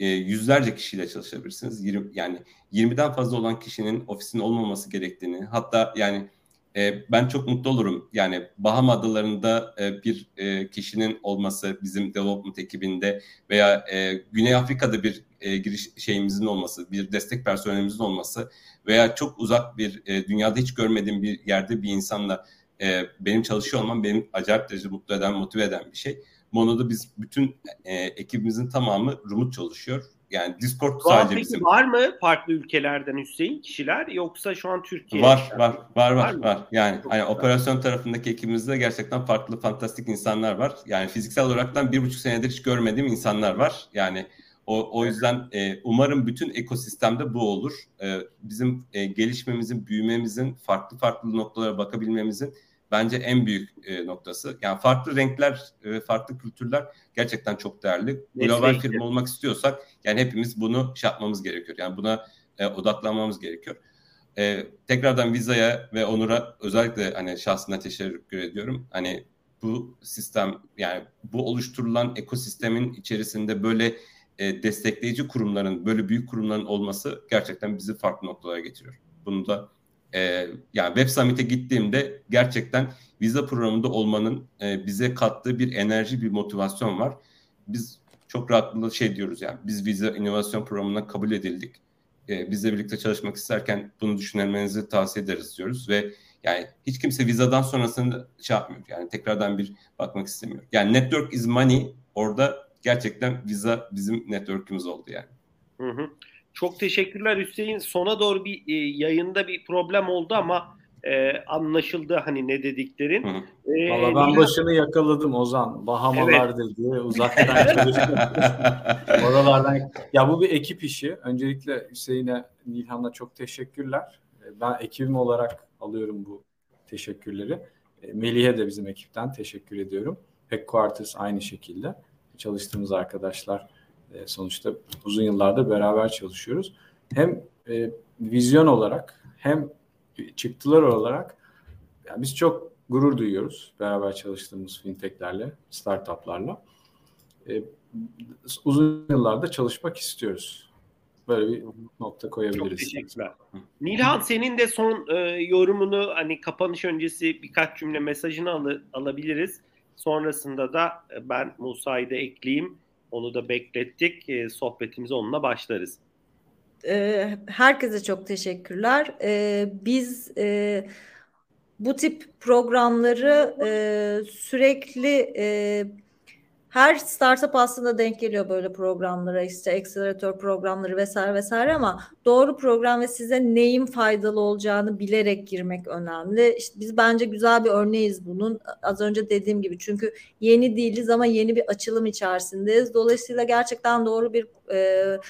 Speaker 2: e, yüzlerce kişiyle çalışabilirsiniz. 20, yani 20'den fazla olan kişinin ofisin olmaması gerektiğini hatta yani e, ben çok mutlu olurum. Yani Baham adalarında e, bir e, kişinin olması bizim development ekibinde veya e, Güney Afrika'da bir e, giriş şeyimizin olması, bir destek personelimizin olması veya çok uzak bir e, dünyada hiç görmediğim bir yerde bir insanla e, benim çalışıyor olmam benim acayip derece mutlu eden, motive eden bir şey. Mono'da biz bütün e, ekibimizin tamamı remote çalışıyor yani Discord
Speaker 1: var,
Speaker 2: sadece bizim.
Speaker 1: Var mı farklı ülkelerden Hüseyin kişiler yoksa şu an Türkiye?
Speaker 2: Var var var var var. var. Yani hani operasyon tarafındaki ekibimizde gerçekten farklı fantastik insanlar var. Yani fiziksel olaraktan bir buçuk senedir hiç görmediğim insanlar var. Yani o, o yüzden e, umarım bütün ekosistemde bu olur. E, bizim e, gelişmemizin, büyümemizin, farklı farklı noktalara bakabilmemizin bence en büyük e, noktası. Yani farklı renkler ve farklı kültürler gerçekten çok değerli. Global firma olmak istiyorsak yani hepimiz bunu şey yapmamız gerekiyor. Yani buna e, odaklanmamız gerekiyor. E, tekrardan Viza'ya ve Onur'a özellikle hani şahsına teşekkür ediyorum. Hani bu sistem yani bu oluşturulan ekosistemin içerisinde böyle e, destekleyici kurumların, böyle büyük kurumların olması gerçekten bizi farklı noktalara getiriyor. Bunu da e, yani Web Summit'e gittiğimde gerçekten vize programında olmanın e, bize kattığı bir enerji, bir motivasyon var. Biz çok rahatlıkla şey diyoruz yani biz vize inovasyon programına kabul edildik. E, bizle birlikte çalışmak isterken bunu düşünmenizi tavsiye ederiz diyoruz ve yani hiç kimse vizadan sonrasını şey yapmıyor. Yani tekrardan bir bakmak istemiyor. Yani network is money orada gerçekten viza bizim network'ümüz oldu yani.
Speaker 1: Hı hı. Çok teşekkürler Hüseyin. Sona doğru bir e, yayında bir problem oldu ama e, anlaşıldı hani ne dediklerin.
Speaker 4: E, Valla ben Nilhan... başını yakaladım Ozan. Bahamalar evet. dedi. Uzaktan çalıştım. Oralardan. Ya bu bir ekip işi. Öncelikle Hüseyin'e, Nilhan'a çok teşekkürler. E, ben ekibim olarak alıyorum bu teşekkürleri. E, Melih'e de bizim ekipten teşekkür ediyorum. Headquarters aynı şekilde. Çalıştığımız arkadaşlar e, sonuçta uzun yıllardır beraber çalışıyoruz. Hem e, vizyon olarak hem çıktılar olarak yani biz çok gurur duyuyoruz beraber çalıştığımız fintechlerle, startuplarla. E, uzun yıllarda çalışmak istiyoruz. Böyle bir nokta koyabiliriz. Çok
Speaker 1: teşekkürler. Nilhan senin de son e, yorumunu hani kapanış öncesi birkaç cümle mesajını al- alabiliriz. Sonrasında da ben Musa'yı da ekleyeyim. Onu da beklettik. E, sohbetimize onunla başlarız.
Speaker 3: E, herkese çok teşekkürler. E, biz e, bu tip programları e, sürekli e, her startup aslında denk geliyor böyle programlara işte akseleratör programları vesaire vesaire ama doğru program ve size neyin faydalı olacağını bilerek girmek önemli. İşte biz bence güzel bir örneğiz bunun. Az önce dediğim gibi çünkü yeni değiliz ama yeni bir açılım içerisindeyiz. Dolayısıyla gerçekten doğru bir e,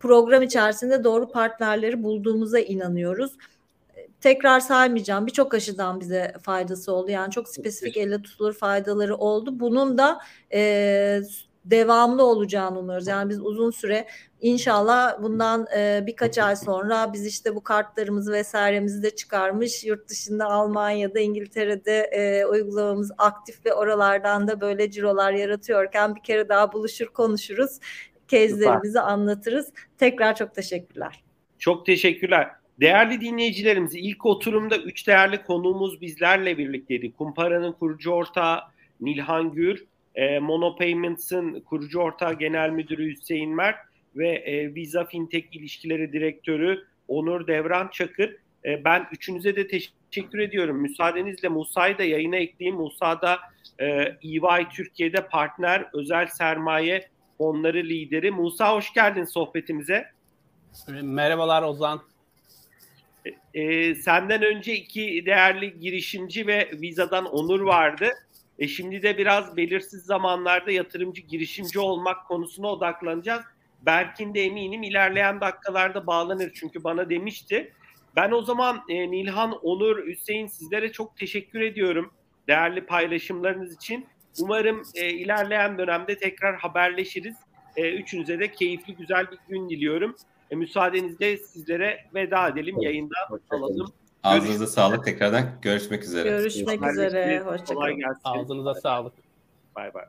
Speaker 3: program içerisinde doğru partnerleri bulduğumuza inanıyoruz tekrar saymayacağım. Birçok aşıdan bize faydası oldu. Yani çok spesifik elle tutulur faydaları oldu. Bunun da e, devamlı olacağını umuyoruz. Yani biz uzun süre inşallah bundan e, birkaç ay sonra biz işte bu kartlarımızı vesairemizi de çıkarmış yurt dışında Almanya'da İngiltere'de e, uygulamamız aktif ve oralardan da böyle cirolar yaratıyorken bir kere daha buluşur konuşuruz. Kezlerimizi anlatırız. Tekrar çok teşekkürler.
Speaker 1: Çok teşekkürler. Değerli dinleyicilerimiz ilk oturumda üç değerli konuğumuz bizlerle birlikteydi. Kumpara'nın kurucu ortağı Nilhan Gür, e, Monopayments'ın kurucu ortağı genel müdürü Hüseyin Mert ve e, Visa Fintech ilişkileri direktörü Onur Devran Çakır. E, ben üçünüze de teşekkür ediyorum. Müsaadenizle Musa'yı da yayına ekleyeyim. Musa da e, EY Türkiye'de partner, özel sermaye fonları lideri. Musa hoş geldin sohbetimize.
Speaker 5: Merhabalar Ozan.
Speaker 1: E, senden önce iki değerli girişimci ve Visa'dan Onur vardı. E, şimdi de biraz belirsiz zamanlarda yatırımcı girişimci olmak konusuna odaklanacağız. Berkin de eminim ilerleyen dakikalarda bağlanır çünkü bana demişti. Ben o zaman e, Nilhan, Onur, Hüseyin sizlere çok teşekkür ediyorum değerli paylaşımlarınız için. Umarım e, ilerleyen dönemde tekrar haberleşiriz. E, üçünüze de keyifli güzel bir gün diliyorum. E, müsaadenizle sizlere veda edelim.
Speaker 4: Evet,
Speaker 1: Yayında alalım.
Speaker 2: Ağzınıza sağlık tekrardan. Görüşmek üzere.
Speaker 3: Görüşmek
Speaker 1: Haberleşiriz.
Speaker 3: üzere. Hoşçakalın.
Speaker 5: Ağzınıza sağlık.
Speaker 1: Bay bay.